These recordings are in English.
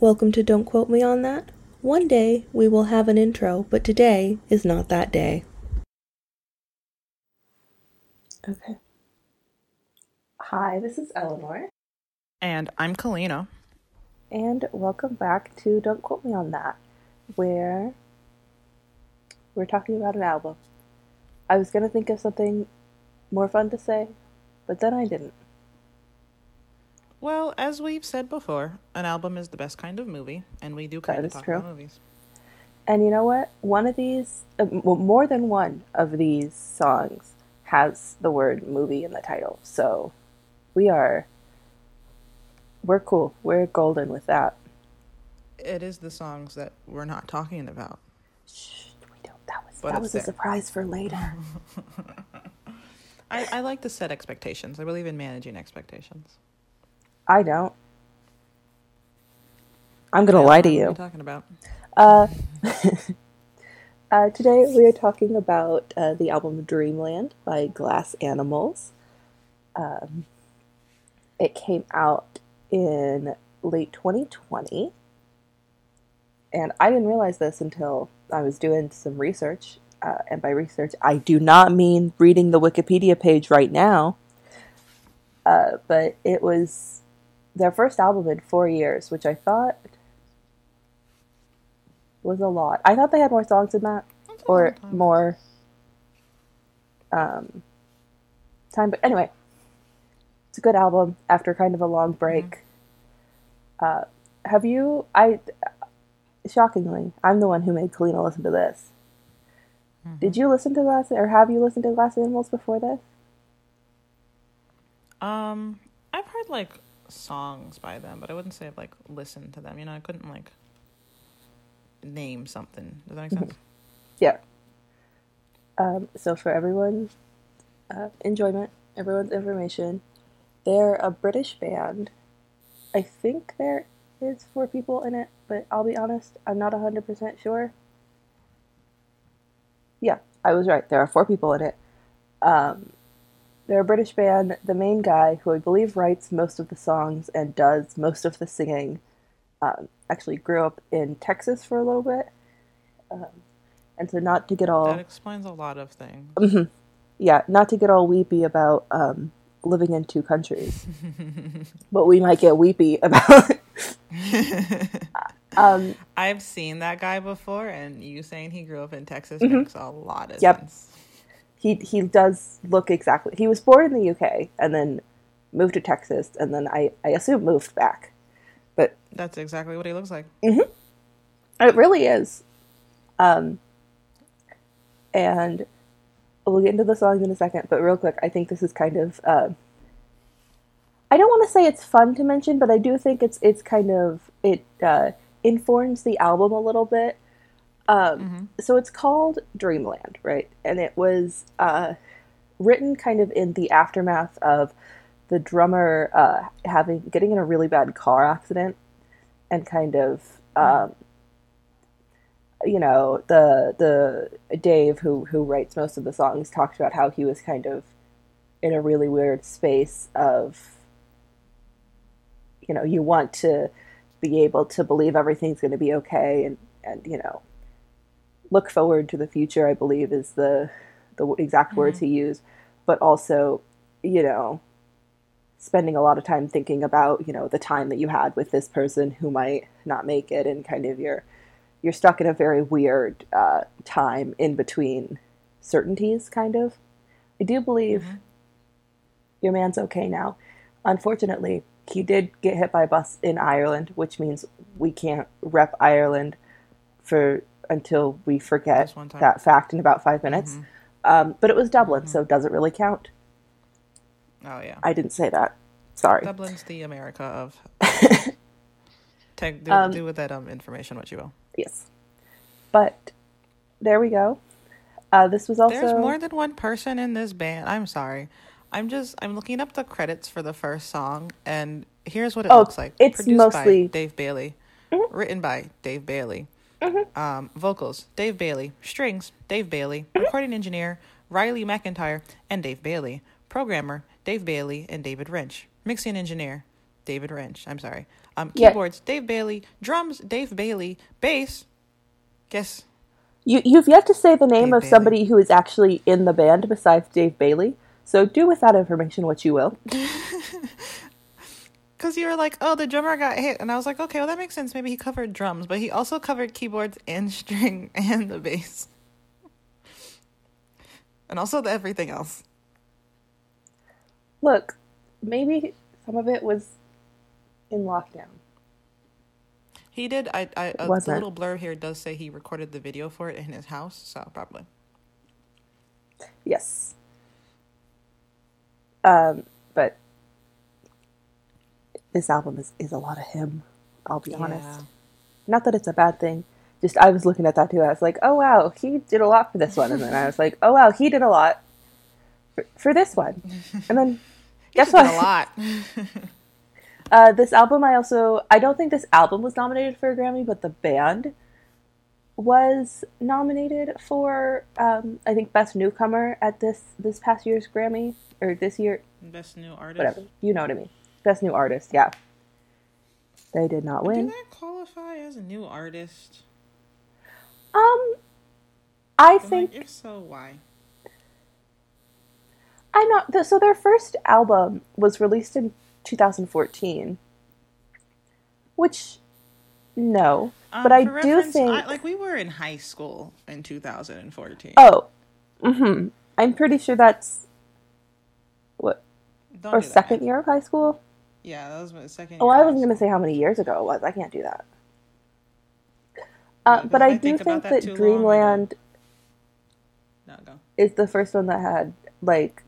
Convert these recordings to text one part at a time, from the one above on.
Welcome to Don't Quote Me on That. One day we will have an intro, but today is not that day. Okay. Hi, this is Eleanor, And I'm Kalina. and welcome back to Don't Quote Me on That, where we're talking about an album. I was gonna think of something more fun to say, but then I didn't. Well, as we've said before, an album is the best kind of movie, and we do kind That of talk true. about movies. And you know what? One of these, uh, well, more than one of these songs has the word movie in the title. So we are, we're cool. We're golden with that. It is the songs that we're not talking about. Shh, we don't. That was But that it's was a surprise for later. I, I like to set expectations. I believe in managing expectations. I don't. I'm gonna Yeah, lie to what are you. talking about? Uh, uh, today we are talking about uh, the album Dreamland by Glass Animals. Um, it came out in late 2020, and I didn't realize this until I was doing some research. Uh, and by research, I do not mean reading the Wikipedia page right now. Uh, but it was their first album in four years, which I thought was a lot. I thought they had more songs than that, or more um, time. But anyway, it's a good album after kind of a long break. Uh, have you? I shockingly, I'm the one who made Kalina listen to this. Did you listen to Glass, or have you listened to Glass Animals before this? Um, I've heard like songs by them, but I wouldn't say I've like listened to them. You know, I couldn't like name something. Does that make sense? Yeah. Um, so for everyone's uh, enjoyment, everyone's information, they're a British band. I think there is four people in it, but I'll be honest, I'm not 100% sure. Yeah, I was right. There are four people in it. Um, they're a British band. The main guy, who I believe writes most of the songs and does most of the singing, um, actually grew up in Texas for a little bit. Um, and so, not to get all That explains a lot of things. Mhm. yeah, not to get all weepy about um, living in two countries, but we might get weepy about. um, I've seen that guy before, and you saying he grew up in Texas makes a lot of Mm-hmm. Yep. sense. He he does look exactly. He was born in the UK and then moved to Texas, and then I I assume moved back, but That's exactly what he looks like. it really is. Um, and we'll get into the songs in a second, but real quick, I think this is kind of. Uh, I don't want to say it's fun to mention, but I do think it's it's kind of it uh, informs the album a little bit. Um, So it's called Dreamland, right? And it was uh, written kind of in the aftermath of the drummer uh, having getting in a really bad car accident, and kind of um, you know the the Dave who who writes most of the songs talked about how he was kind of in a really weird space of you know you want to be able to believe everything's going to be okay and and you know look forward to the future i believe is the the exact words he used. But also you know spending a lot of time thinking about you know the time that you had with this person who might not make it and kind of you're you're stuck in a very weird uh, time in between certainties kind of. I do believe your man's okay now. Unfortunately he did get hit by a bus in ireland which means we can't rep ireland for until we forget Just one time. that fact in about five minutes um, but it was dublin so does it really count Oh yeah, i didn't say that sorry Dublin's the America of. Take, do, Um, do with that um information what you will. Yes. But there we go. Uh, this was also There's more than one person in this band. I'm sorry. I'm just I'm looking up the credits for the first song, and here's what it Oh, looks like. it's Produced mostly- by Dave Bayley, written by Dave Bayley, um, vocals Dave Bayley, strings Dave Bayley, recording engineer Riley McIntyre and Dave Bayley, programmer Dave Bayley and David Wrench, mixing engineer David Wrench. I'm sorry, Um, keyboards, Dave Bayley. Drums, Dave Bayley. Bass, guess You you've yet to say the name Dave of Bailey. somebody who is actually in the band besides Dave Bayley. So do with that information what you will. Because you were like, oh, the drummer got hit. And I was like, okay, well, that makes sense. Maybe he covered drums, but he also covered keyboards and string and the bass. And also the everything else. Look, maybe some of it was in lockdown. He did. I, I, a, little blurb here does say he recorded the video for it in his house, so probably. Yes. Um, but this album is, is a lot of him, I'll be honest. Not that it's a bad thing. Just I was looking at that too. I was like, oh wow, he did a lot for this one. And then I was like, oh wow, he did a lot for, for this one. And then guess what? a lot. Uh, this album, I also I don't think this album was nominated for a Grammy, but the band was nominated for um, I think best newcomer at this this past year's Grammy or this year Best new artist. whatever you know what I mean best new artist yeah they did not win that qualify as a new artist? um I think like, if so, why? I'm not so their first album was released in 2014 which no Um, but I do think I, like we were in high school in 2014. Oh, mm-hmm. I'm pretty sure that's what Don't that, second year of high school. Yeah, that was my second. Oh, I wasn't gonna say how many years ago it was. I can't do that. Uh, but I I do think think that that too long, I Dreamland. No, go. is the first one that had like,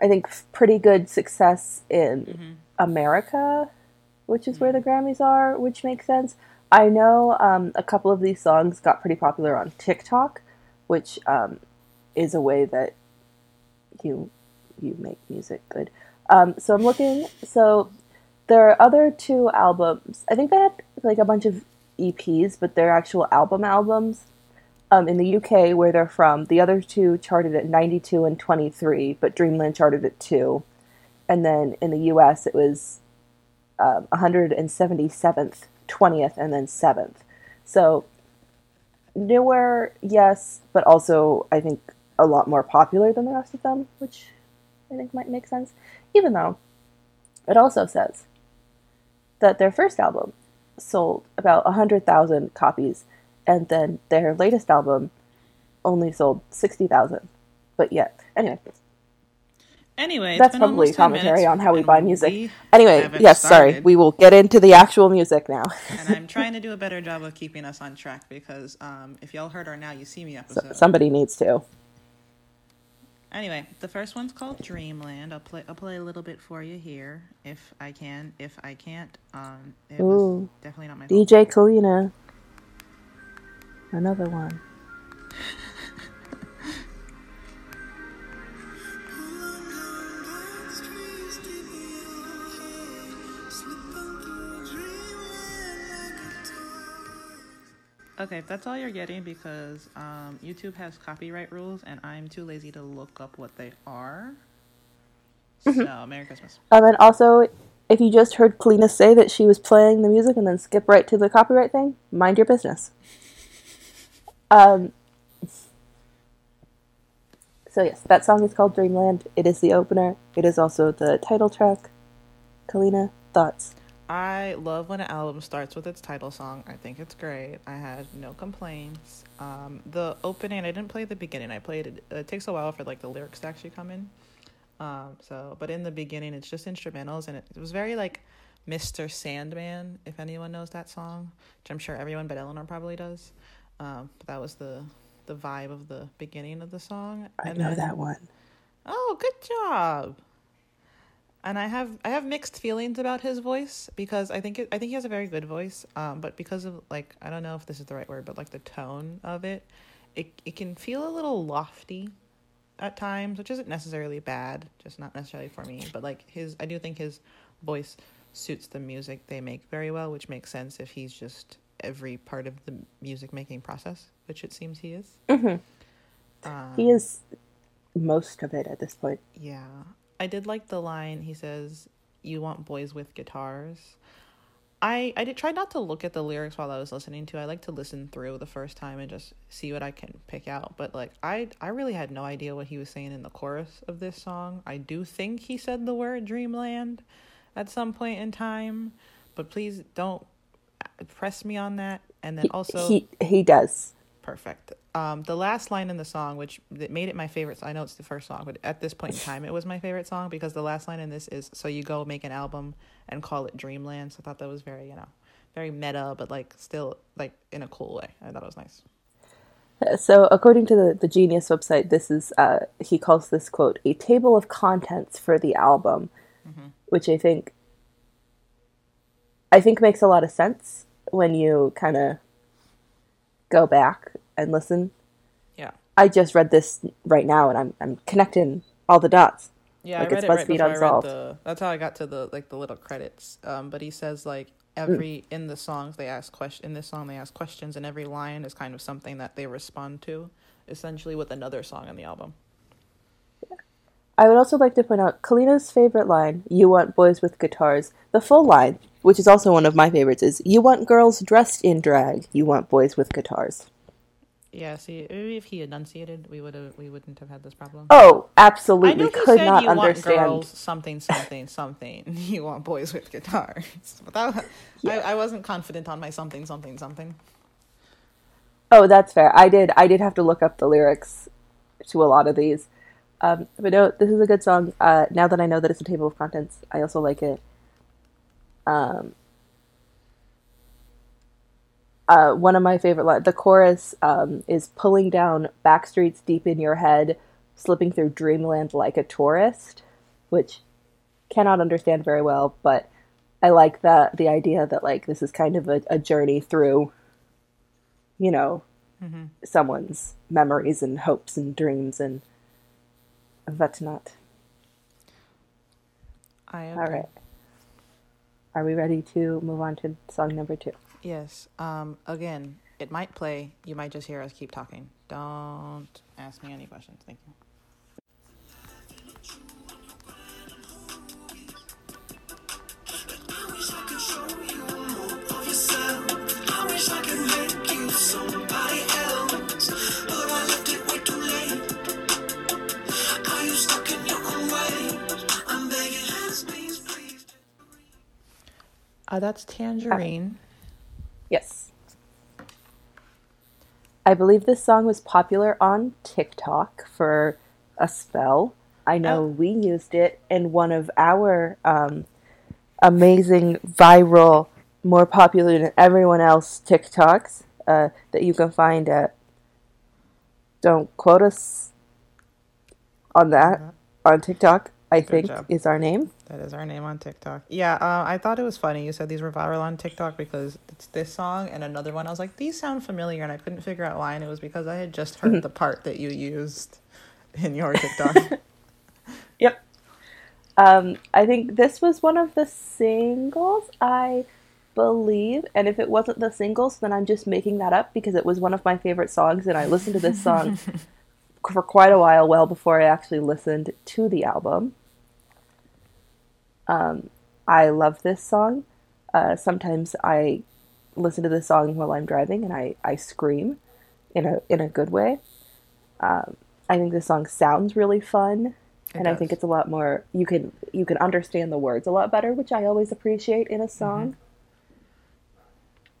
I think pretty good success in Mhm. America, which is where the Grammys are, which makes sense. I know um, a couple of these songs got pretty popular on TikTok, which um, is a way that you you make music good. Um, so I'm looking. So there are other two albums. I think they had like a bunch of EPs, but they're actual album albums. Um, in the UK, where they're from, the other two charted at 92 and 23, but Dreamland charted at two. And then in the US, it was um, 177th, 20th, and then 7th. So newer, yes, but also I think a lot more popular than the rest of them, which I think might make sense. Even though it also says that their first album sold about 100,000 copies, and then their latest album only sold 60,000. But yet, anyway, Anyway, it's probably commentary on how we buy music. we Anyway, yes, sorry, we will get into the actual music now. and I'm trying to do a better job of keeping us on track because um, if y'all heard our Now You See Me So, episode. somebody needs to. Anyway, the first one's called Dreamland. I'll play. I'll play a little bit for you here, if I can. If I can't, um, it was Ooh. definitely not my. DJ Kalina. Another one. Okay, that's all you're getting because um, YouTube has copyright rules, and I'm too lazy to look up what they are. So, Merry Christmas. Um, and also, if you just heard Kalina say that she was playing the music and then skip right to the copyright thing, mind your business. Um, so, yes, that song is called Dreamland. It is the opener, it is also the title track. Kalina, thoughts? I love when an album starts with its title song. I think it's great. I had no complaints. Um, the opening, I didn't play the beginning. I played it. It takes a while for like the lyrics to actually come in. Um, so, but in the beginning, it's just instrumentals, and it, it was very like Mr. Sandman, if anyone knows that song, which I'm sure everyone but Eleanor probably does. Um, but that was the the vibe of the beginning of the song. I And know then- that one. Oh, good job. And I have I have mixed feelings about his voice because I think it, I think he has a very good voice. Um, but because of like I don't know if this is the right word, but like the tone of it, it it can feel a little lofty at times, which isn't necessarily bad, just not necessarily for me. But like his, I do think his voice suits the music they make very well, which makes sense if he's just every part of the music making process, which it seems he is. Mhm. Um, He is most of it at this point. yeah. I did like the line he says, You want boys with guitars. I I did try not to look at the lyrics while I was listening to. I like to listen through the first time and just see what I can pick out. But like I I really had no idea what he was saying in the chorus of this song. I do think he said the word dreamland at some point in time, but please don't press me on that. And then also he he does. Perfect. Um, the last line in the song, which that made it my favorite. I know it's the first song, but at this point in time, it was my favorite song because the last line in this is "So you go make an album and call it Dreamland." So I thought that was very, you know, very meta, but like still like in a cool way. I thought it was nice. So, according to the, the Genius website, this is uh, he calls this quote a table of contents for the album, mm-hmm. which I think I think makes a lot of sense when you kind of go back and listen. Yeah. I just read this right now and I'm I'm connecting all the dots. Yeah, like I read it right before Unsolved. I read the. That's how I got to the like the little credits. Um, but he says like every mm. in the songs they ask question in this song they ask questions and every line is kind of something that they respond to, essentially with another song on the album. I would also like to point out Kalina's favorite line, You want boys with guitars. The full line, which is also one of my favorites, is You want girls dressed in drag. You want boys with guitars. Yeah, see, maybe if he enunciated, we would have we wouldn't have had this problem. Oh, absolutely, I know. could not understand. girls, something, something, something. You want boys with guitars. But that, yeah. I, I wasn't confident on my something, something, something. Oh, that's fair. I did. I did have to look up the lyrics to a lot of these. Um, but no, this is a good song. Uh, now that I know that it's a table of contents, I also like it. Um, uh, one of my favorite lines, the chorus um, is pulling down back streets deep in your head, slipping through dreamland like a tourist, which cannot understand very well, but I like that the idea that like this is kind of a, a journey through, you know, mm-hmm. someone's memories and hopes and dreams and whatnot. I All right. Are we ready to move on to song number two? Yes. Um, again, it might play. You might just hear us keep talking. Don't ask me any questions. Thank you. Uh, that's Tangerine. Yes. I believe this song was popular on TikTok for a spell. I know oh. we used it in one of our um, amazing, viral, more popular than everyone else TikToks uh, that you can find at. Don't quote us on that uh-huh. on TikTok. I Good think job. is our name. That is our name on TikTok. Yeah, uh, I thought it was funny. You said these were viral on TikTok because it's this song and another one. I was like, these sound familiar, and I couldn't figure out why. And it was because I had just heard the part that you used in your TikTok. yep. Um, I think this was one of the singles, I believe. And if it wasn't the singles, then I'm just making that up because it was one of my favorite songs, and I listened to this song for quite a while, well before I actually listened to the album. Um, I love this song. Uh, sometimes I listen to this song while I'm driving and I, I scream in a in a good way. Um, I think this song sounds really fun, it and does. I think it's a lot more. You can you can understand the words a lot better, which I always appreciate in a song.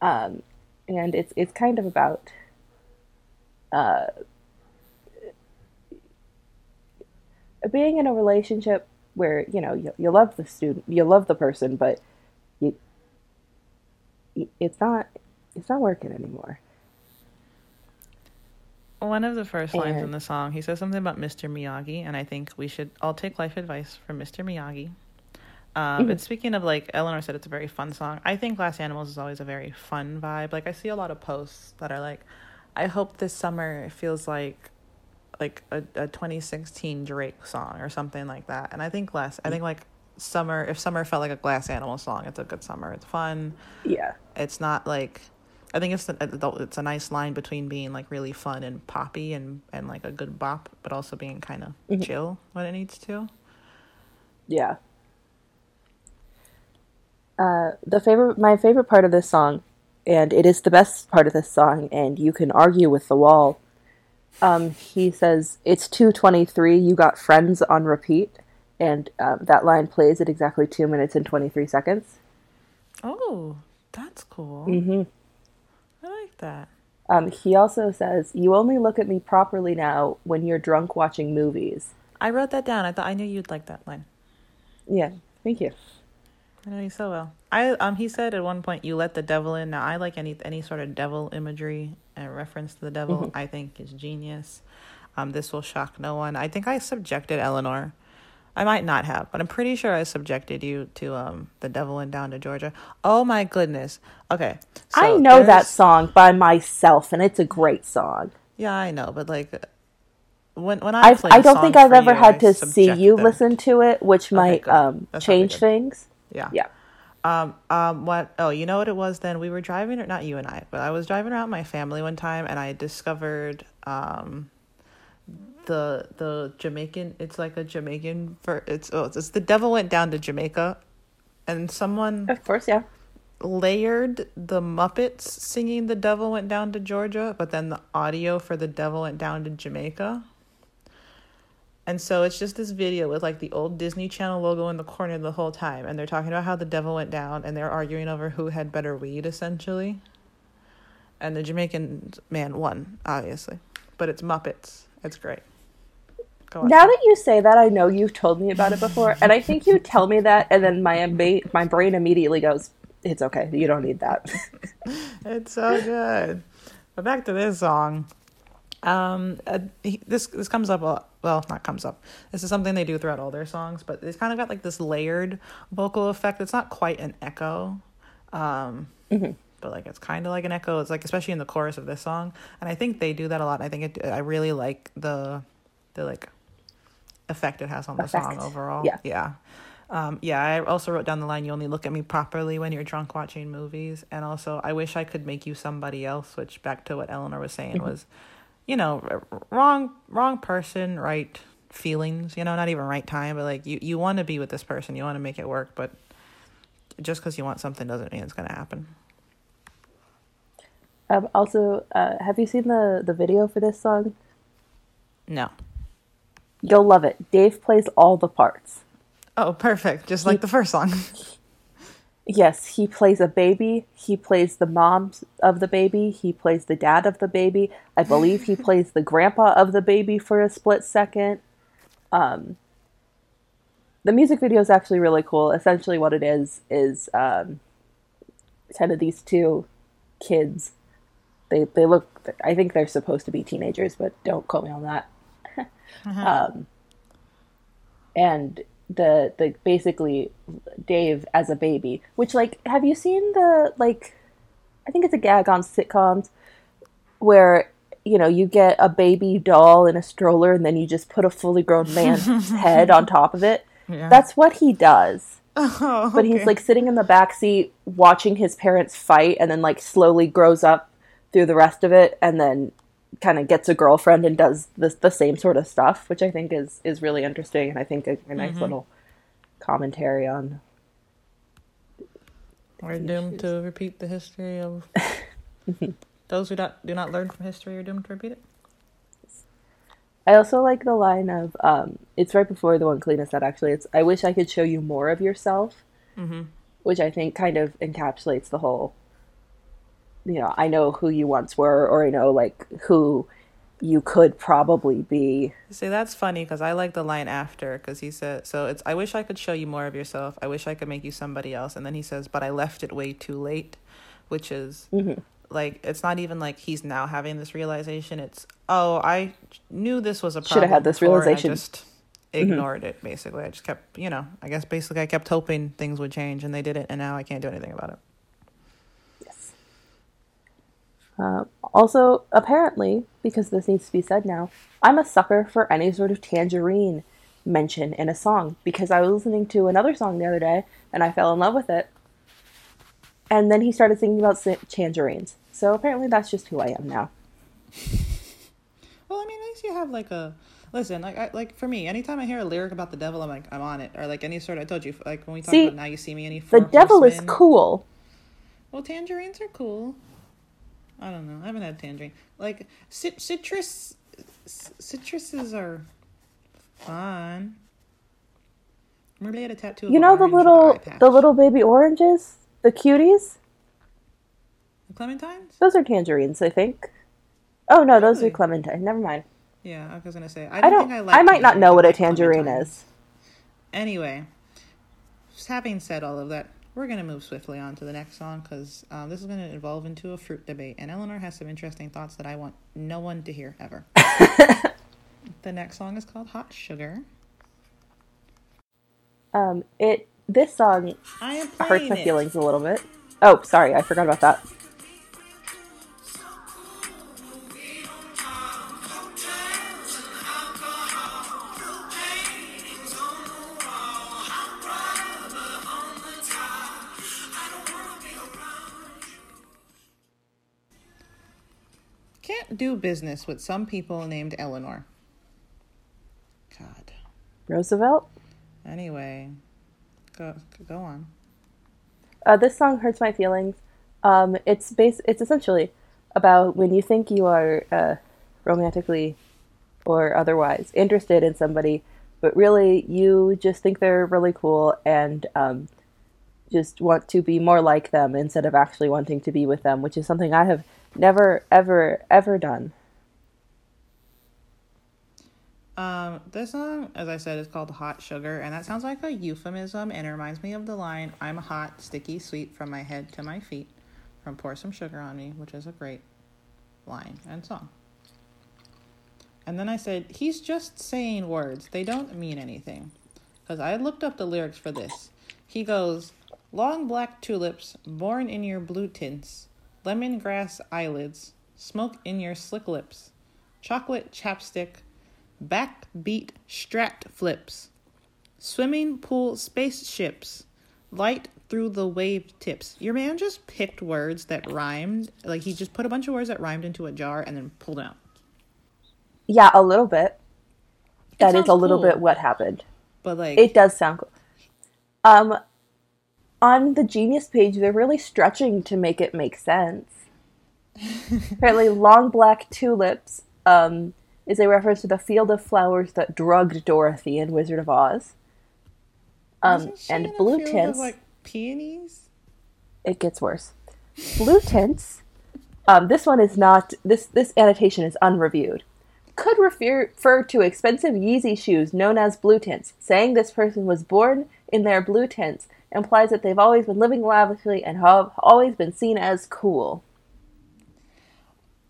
Mm-hmm. Um, and it's it's kind of about uh, being in a relationship where you know you, you love the student, you love the person, but you it's not it's not working anymore. One of the first lines and, in the song, he says something about Mr. Miyagi, and I think we should all take life advice from Mr. Miyagi. Um, mm-hmm. And speaking of like Eleanor said, it's a very fun song. I think Glass Animals is always a very fun vibe. Like I see a lot of posts that are like, "I hope this summer feels like like a, a 2016 Drake song or something like that. And I think less, I think like summer, if summer felt like a glass animal song, it's a good summer. It's fun. Yeah. It's not like, I think it's a, it's a nice line between being like really fun and poppy and, and like a good bop, but also being kind of mm-hmm. chill when it needs to. Yeah. Uh, the favorite, my favorite part of this song, and it is the best part of this song, and you can argue with the wall. Um, he says, "It's two twenty-three. You got friends on repeat," and um, that line plays at exactly two minutes and twenty-three seconds. Oh, that's cool. Mm-hmm. I like that. Um, he also says, "You only look at me properly now when you're drunk watching movies." I wrote that down. I thought I knew you'd like that line. Yeah, thank you. I know you so well. I um he said at one point you let the devil in. Now I like any any sort of devil imagery and reference to the devil. Mhm. I think is genius. Um, this will shock no one. I think I subjected Eleanor. I might not have, but I'm pretty sure I subjected you to um the devil went down to Georgia. Oh my goodness. Okay, I so know that song by myself, and it's a great song. Yeah, I know, but like when when I I've, play don't think I've ever you, had I to see you them. listen to it, which might um, change things. Yeah. Yeah. Um, um, what? Oh, you know what it was then? We were driving, or not you and I, but I was driving around my family one time, and I discovered um, the the Jamaican. It's like a Jamaican. For it's oh, it's the devil went down to Jamaica, and someone Of course, yeah. layered the Muppets singing "The Devil Went Down to Georgia," but then the audio for "The Devil Went Down to Jamaica." And so it's just this video with like the old Disney Channel logo in the corner the whole time, and they're talking about how the devil went down, and they're arguing over who had better weed, essentially. And the Jamaican man won, obviously, but it's Muppets. It's great. Now that you say that, I know you've told me about it before, and I think you tell me that, and then my my brain immediately goes, "It's okay. You don't need that." It's so good. But back to this song. Um, uh, he, this this comes up a lot. Well, not comes up. This is something they do throughout all their songs, but it's kind of got like this layered vocal effect. It's not quite an echo, um, Mhm. but like it's kind of like an echo. It's like especially in the chorus of this song, and I think they do that a lot. I think it. I really like the the like effect it has on the song overall. Yeah. Yeah. Um, yeah, I also wrote down the line, you only look at me properly when you're drunk watching movies. And also, I wish I could make you somebody else, which back to what Eleanor was saying Mm-hmm. was, you know, wrong, wrong person, right feelings, you know, not even right time, but like you, you want to be with this person, you want to make it work, but just because you want something doesn't mean it's going to happen. um, also, uh, have you seen the the video for this song? No. You'll love it. Dave plays all the parts. Oh, perfect. Just like the first song. Yes, he plays a baby. He plays the mom of the baby. He plays the dad of the baby. I believe he plays the grandpa of the baby for a split second. Um, the music video is actually really cool. Essentially, what it is is um, kind of these two kids. They they look. I think they're supposed to be teenagers, but don't quote me on that. um, and the the basically Dave as a baby, which like have you seen the like I think it's a gag on sitcoms where you know you get a baby doll in a stroller and then you just put a fully grown man's head on top of it. Yeah. That's what he does. oh, But he's like sitting in the back seat watching his parents fight and then like slowly grows up through the rest of it and then kind of gets a girlfriend and does the, the same sort of stuff, which I think is is really interesting and I think a, a nice little commentary on We're doomed to repeat the history of those who not, do not learn from history are doomed to repeat it. I also like the line of um, it's right before the one Kalina said actually. It's I wish I could show you more of yourself, Mm-hmm. which I think kind of encapsulates the whole. You know, I know who you once were, or I know like who you could probably be. See, that's funny because I like the line after because he said, "So it's I wish I could show you more of yourself. I wish I could make you somebody else." And then he says, "But I left it way too late," which is Mhm. like it's not even like he's now having this realization. It's oh, I knew this was a Shoulda had this realization. I just ignored it. Basically, I just kept, you know, I guess basically I kept hoping things would change, and they didn't, and now I can't do anything about it. Yes. Uh, also, apparently, because this needs to be said now, I'm a sucker for any sort of tangerine mention in a song because I was listening to another song the other day and I fell in love with it. And then he started thinking about tangerines. So apparently, that's just who I am now. Well, I mean, at least you have like a Listen, like I, like for me, anytime I hear a lyric about the devil, I'm like I'm on it. Or like any sort. I told you, like when we talk See, about now you see me any. The devil is cool. Well, tangerines are cool. I don't know. I haven't had tangerine. Like cit- citrus, c- citruses are fun. Remember they had a tattoo. You know the little the little baby oranges, the cuties. The clementines. Those are tangerines, I think. Oh no, those are Really? clementine. Never mind. Yeah, I was gonna say. I, I, don't I I, might not know what a tangerine is. Anyway, just having said all of that, we're going to move swiftly on to the next song because um, this is going to evolve into a fruit debate. And Eleanor has some interesting thoughts that I want no one to hear ever. the next song is called Hot Sugar. Um, it. This song hurts my it. feelings a little bit. Oh, sorry, I forgot about that. Do business with some people named Eleanor. God. Roosevelt. Anyway, go go on. Uh, this song hurts my feelings. Um, it's base. It's essentially about when you think you are uh, romantically or otherwise interested in somebody, but really you just think they're really cool and um, just want to be more like them instead of actually wanting to be with them, which is something I have never, ever, ever done. Um, this song, as I said, is called Hot Sugar, and that sounds like a euphemism and it reminds me of the line, I'm a hot, sticky, sweet from my head to my feet from Pour Some Sugar on Me, which is a great line and song. And then I said, he's just saying words. They don't mean anything. Because I looked up the lyrics for this. He goes, Long black tulips, born in your blue tints, lemongrass eyelids, smoke in your slick lips, chocolate chapstick, backbeat strat flips, swimming pool spaceships, light through the wave tips. Your man just picked words that rhymed. Like he just put a bunch of words that rhymed into a jar and then pulled out. Yeah, a little bit. That is a little cool. bit what happened. But like, It does sound cool. Um, on the Genius page, they're really stretching to make it make sense. Apparently, long black tulips um, is a reference to the field of flowers that drugged Dorothy in Wizard of Oz. Um, and blue field of, tints. like peonies. it gets worse. Blue tints. Um, this one is not. This this annotation is unreviewed. Could refer, refer to expensive Yeezy shoes known as blue tints. Saying this person was born in their blue tints implies that they've always been living lavishly and have always been seen as cool.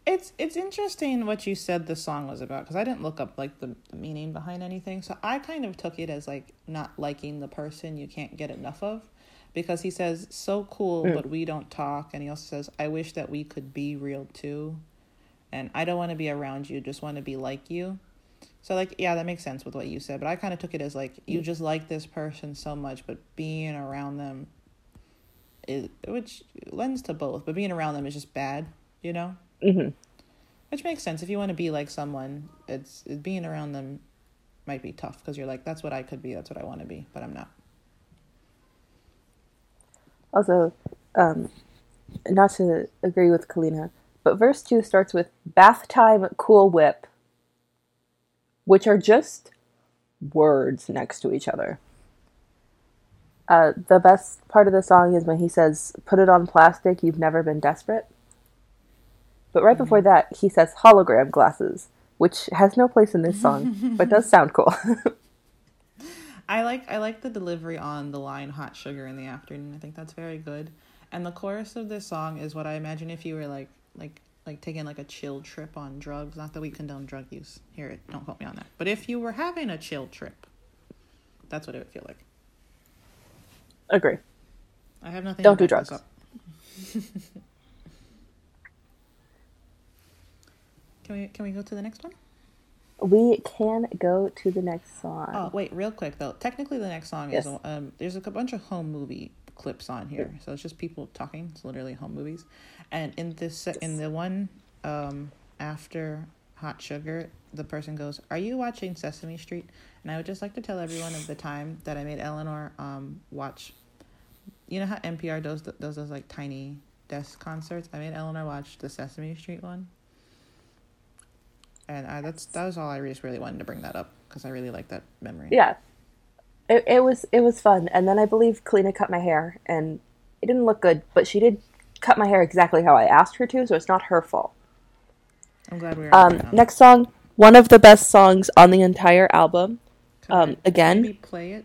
It's it's interesting what you said the song was about because I didn't look up like the, the meaning behind anything. So I kind of took it as like not liking the person you can't get enough of, because he says so cool hmm. but we don't talk, and he also says I wish that we could be real too, and I don't want to be around you, just want to be like you. So like yeah, that makes sense with what you said, but I kind of took it as like you just like this person so much, but being around them is which lends to both, but being around them is just bad, you know. hmm Which makes sense. If you want to be like someone, it's it, being around them might be tough because you're like, that's what I could be. That's what I want to be, but I'm not. Also, um, not to agree with Kalina, but verse 2 starts with bath time, cool whip, which are just words next to each other. Uh, the best part of the song is when he says, Put it on plastic, you've never been desperate. But right before that, he says hologram glasses, which has no place in this song, but does sound cool. I like I like the delivery on the line "hot sugar in the afternoon." I think that's very good. And the chorus of this song is what I imagine if you were like like like taking like a chill trip on drugs. Not that we condone drug use here. Don't quote me on that. But if you were having a chill trip, that's what it would feel like. Agree. I have nothing. Don't to do drugs. can we can we go to the next one? We can go to the next song. Oh wait, real quick though. Technically, the next song Yes. is um. There's a bunch of home movie clips on here, so it's just people talking. It's literally home movies, and in this in the one um after Hot Sugar, the person goes, "Are you watching Sesame Street?" And I would just like to tell everyone of the time that I made Eleanor um watch. You know how NPR does does those like tiny desk concerts? I made Eleanor watch the Sesame Street one. And I, that's that was all I just really wanted to bring that up because I really like that memory. Yeah, it, it was it was fun. And then I believe Kalina cut my hair, and it didn't look good, but she did cut my hair exactly how I asked her to, so it's not her fault. I'm glad we were. Um, next song, one of the best songs on the entire album. Can um, I- again- maybe play it.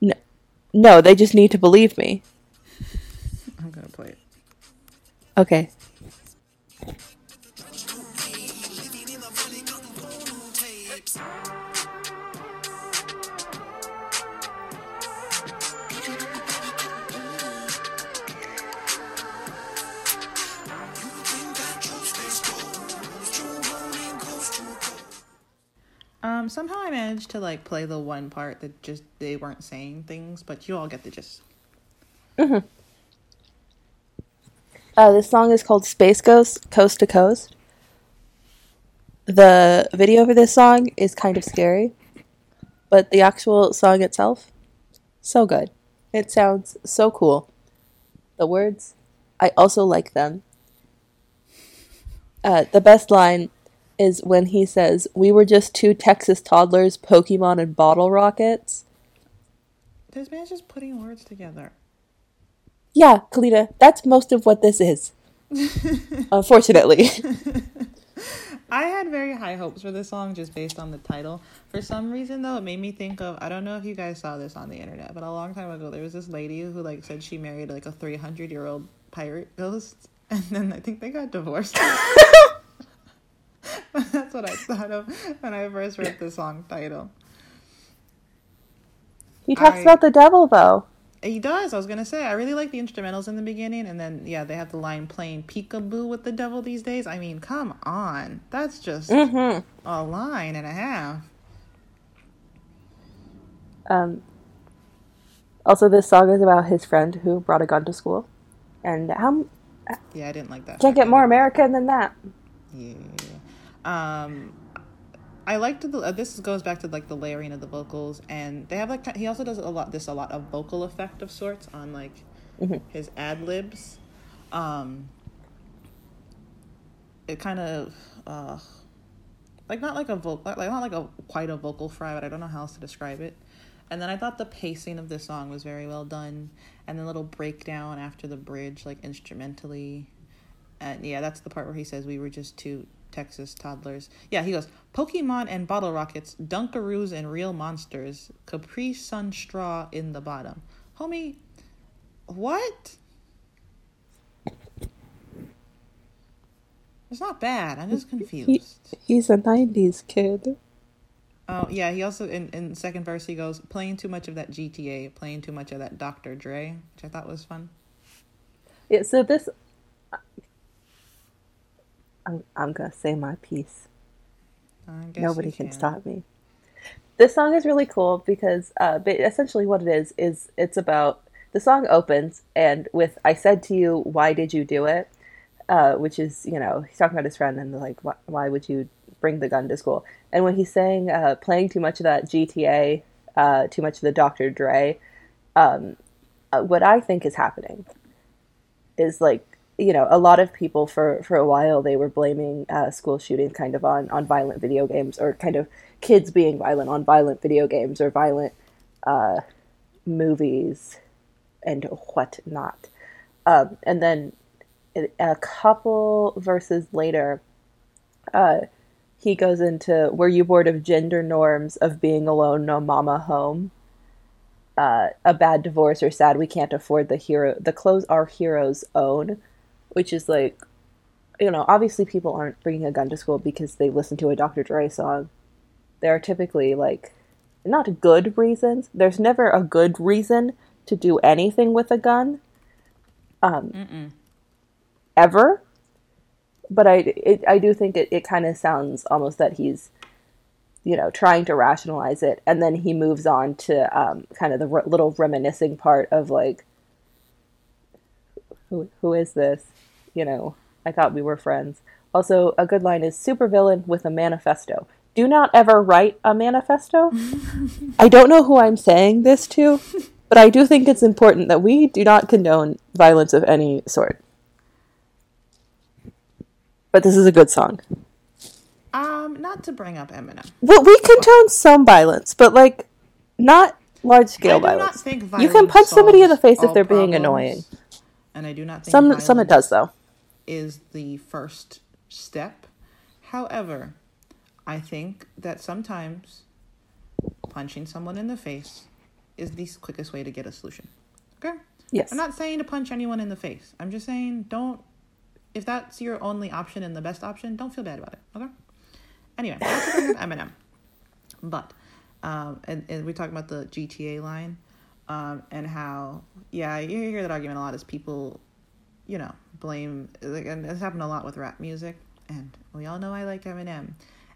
No, No, they just need to believe me. I'm gonna play it. Okay. Um, somehow I managed to like play the one part that just they weren't saying things, but you all get the gist. Uh, this song is called Space Ghost Coast to Coast. The video for this song is kind of scary, but the actual song itself, so good. It sounds so cool. The words, I also like them. Uh, the best line is when he says, We were just two Texas toddlers, Pokemon, and bottle rockets. This man's just putting words together. Yeah, Kalina, that's most of what this is. Unfortunately. I had very high hopes for this song just based on the title. For some reason though, it made me think of I don't know if you guys saw this on the internet, but a long time ago there was this lady who like said she married like a 300-year-old pirate ghost and then I think they got divorced. That's what I thought of when I first read the song title. He talks I- about the devil, though. He does. I was gonna say I really like the instrumentals in the beginning, and then yeah, they have the line playing peekaboo with the devil these days. I mean, come on, that's just Mm-hmm. a line and a half. Um, also, this song is about his friend who brought a gun to school, and how Yeah, I didn't like that. can't get more American than that. Yeah. Um, I liked the. Uh, this goes back to like the layering of the vocals, and they have like he also does a lot this a lot of vocal effect of sorts on like Mhm. his ad libs. Um, it kind of uh, like not like a vocal like not like a quite a vocal fry, but I don't know how else to describe it. And then I thought the pacing of this song was very well done, and the little breakdown after the bridge, like instrumentally. And yeah, that's the part where he says we were just two Texas toddlers. Yeah, he goes Pokemon and bottle rockets, Dunkaroos and real monsters, Capri Sun straw in the bottom. Homie, what? It's not bad. I'm just confused. He's a '90s kid. Oh yeah, he also in in second verse he goes playing too much of that GTA, playing too much of that Dr. Dre, which I thought was fun. Yeah. So this, I'm I'm gonna say my piece. Nobody you can stop me. This song is really cool because uh, essentially what it is is it's about the song opens and with "I said to you, why did you do it?" Uh, which is you know he's talking about his friend and like why, why would you bring the gun to school? And when he's saying uh, playing too much of that GTA, uh, too much of the Dr. Dre, um, uh, what I think is happening is like you know a lot of people for for a while they were blaming uh, school shootings kind of on on violent video games or kind of kids being violent on violent video games or violent uh, movies and whatnot. Um, and then a couple verses later uh, he goes into were you bored of gender norms of being alone no mama home? Uh, a bad divorce or sad we can't afford the hero the clothes our heroes own which is like you know obviously people aren't bringing a gun to school because they listen to a dr dre song. There are typically like not good reasons. There's never a good reason to do anything with a gun um, Mm-mm. ever. But i it, i do think it, it kind of sounds almost that he's you know trying to rationalize it and then he moves on to um, kind of the r- little reminiscing part of like who who is this you know I thought we were friends. Also, a good line is supervillain with a manifesto. Do not ever write a manifesto. I don't know who I'm saying this to, but I do think it's important that we do not condone violence of any sort. But this is a good song. Um, not to bring up Eminem. Well, we condone some violence, but like not large scale not violence. You can punch somebody in the face if they're being problems, annoying. And I do not think Some some it does though. Is the first step. However, I think that sometimes punching someone in the face is the quickest way to get a solution. Okay? Yes. I'm not saying to punch anyone in the face. I'm just saying don't if that's your only option and the best option, don't feel bad about it. Okay? Anyway, up Eminem. But um and, and we talk about the GTA line, um, and how yeah, you hear that argument a lot as people, you know, blame and it's happened a lot with rap music and we all know I like Eminem.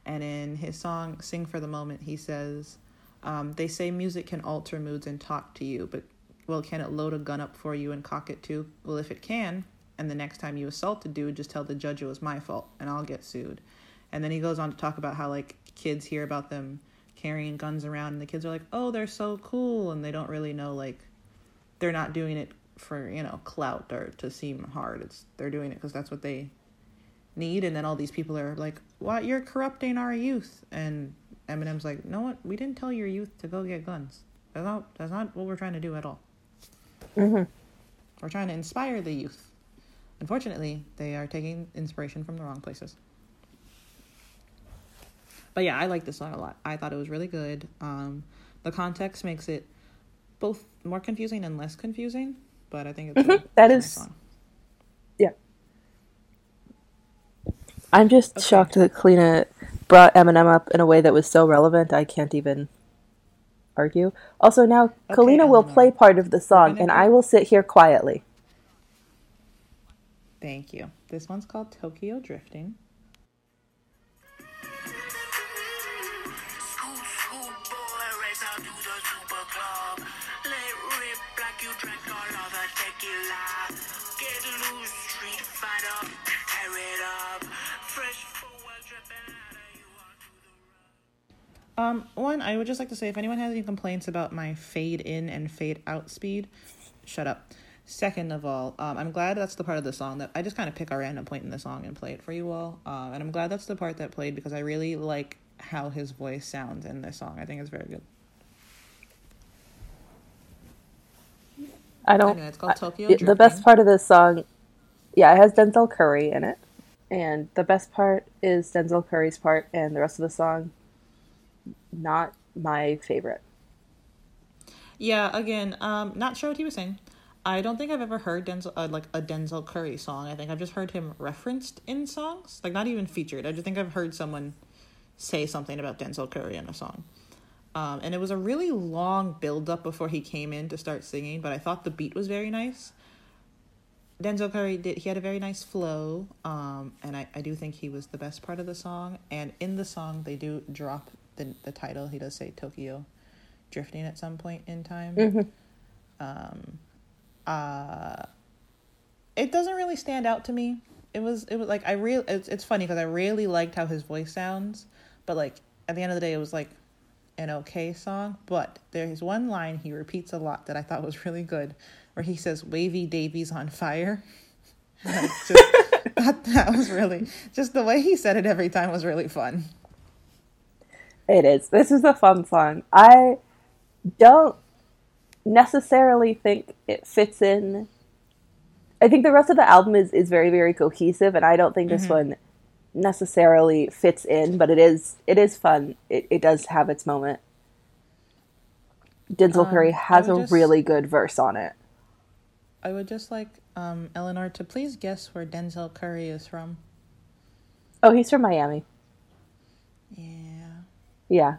And in his song Sing for the Moment, he says, um, they say music can alter moods and talk to you, but well, can it load a gun up for you and cock it too? Well, if it can, and the next time you assault a dude, just tell the judge it was my fault and I'll get sued. And then he goes on to talk about how like kids hear about them carrying guns around and the kids are like, "Oh, they're so cool." And they don't really know like they're not doing it for, you know, clout or to seem hard. It's they're doing it cuz that's what they need and then all these people are like, "What? You're corrupting our youth." And Eminem's like, "No, what? We didn't tell your youth to go get guns. That's not that's not what we're trying to do at all. hmm We're trying to inspire the youth. Unfortunately, they are taking inspiration from the wrong places. But yeah, I like this song a lot. I thought it was really good. Um, the context makes it both more confusing and less confusing, but I think it's a, Mhm, a is- nice song. Yeah. I'm just Okay. shocked that Kalina brought Eminem up in a way that was so relevant. I can't even argue. Also, now Okay, Kalina will play part of the song, and I will sit here quietly. Thank you. This one's called Tokyo Drifting. Um, one, I would just like to say if anyone has any complaints about my fade in and fade out speed, shut up. Second of all, um, I'm glad that's the part of the song that I just kind of pick a random point in the song and play it for you all. Uh, and I'm glad that's the part that played because I really like how his voice sounds in this song. I think it's very good. I don't. Anyway, it's called Tokyo the- the best part of this song, yeah, it has Denzel Curry in it, and the best part is Denzel Curry's part, and the rest of the song, not my favorite. Yeah, again, um, not sure what he was saying. I don't think I've ever heard Denzel uh, like a Denzel Curry song. I think I've just heard him referenced in songs, like not even featured. I just think I've heard someone say something about Denzel Curry in a song. Um, and it was a really long build up before he came in to start singing, but I thought the beat was very nice. Denzel Curry did he had a very nice flow, um, and I, I do think he was the best part of the song. And in the song, they do drop the the title. He does say Tokyo drifting at some point in time. Mhm. Um, uh, it doesn't really stand out to me. It was it was like I real it's it's funny because I really liked how his voice sounds, but like at the end of the day, it was like an okay song. But there's one line he repeats a lot that I thought was really good, where he says "Wavy Davies on fire." Just thought that was really just the way he said it every time was really fun. It is. This is a fun song. I don't necessarily think it fits in. I think the rest of the album is, is very, very cohesive, and I don't think this one necessarily fits in, but it is it is fun. It, it does have its moment. Denzel Um, Curry has a just- really good verse on it. I would just like um, Eleanor to please guess where Denzel Curry is from. Oh, he's from Miami. Yeah. Yeah.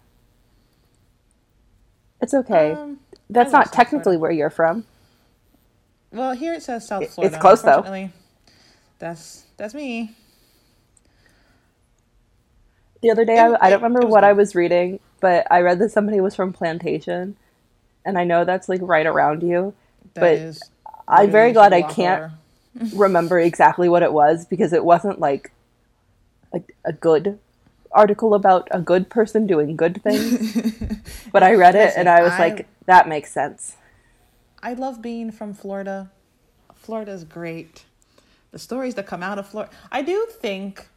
It's okay. Um, That's not technically where you're from. Well, here it says South Florida. it's close, though. That's that's me. The other day, I, I don't remember what I was reading, but I read that somebody was from Plantation, and I know that's like right around you. That But I'm very glad I can't- remember exactly what it was because it wasn't like like a good article about a good person doing good things. but I read it and I was I- like, that makes sense. I love being from Florida. Florida's great. The stories that come out of Florida. I do think,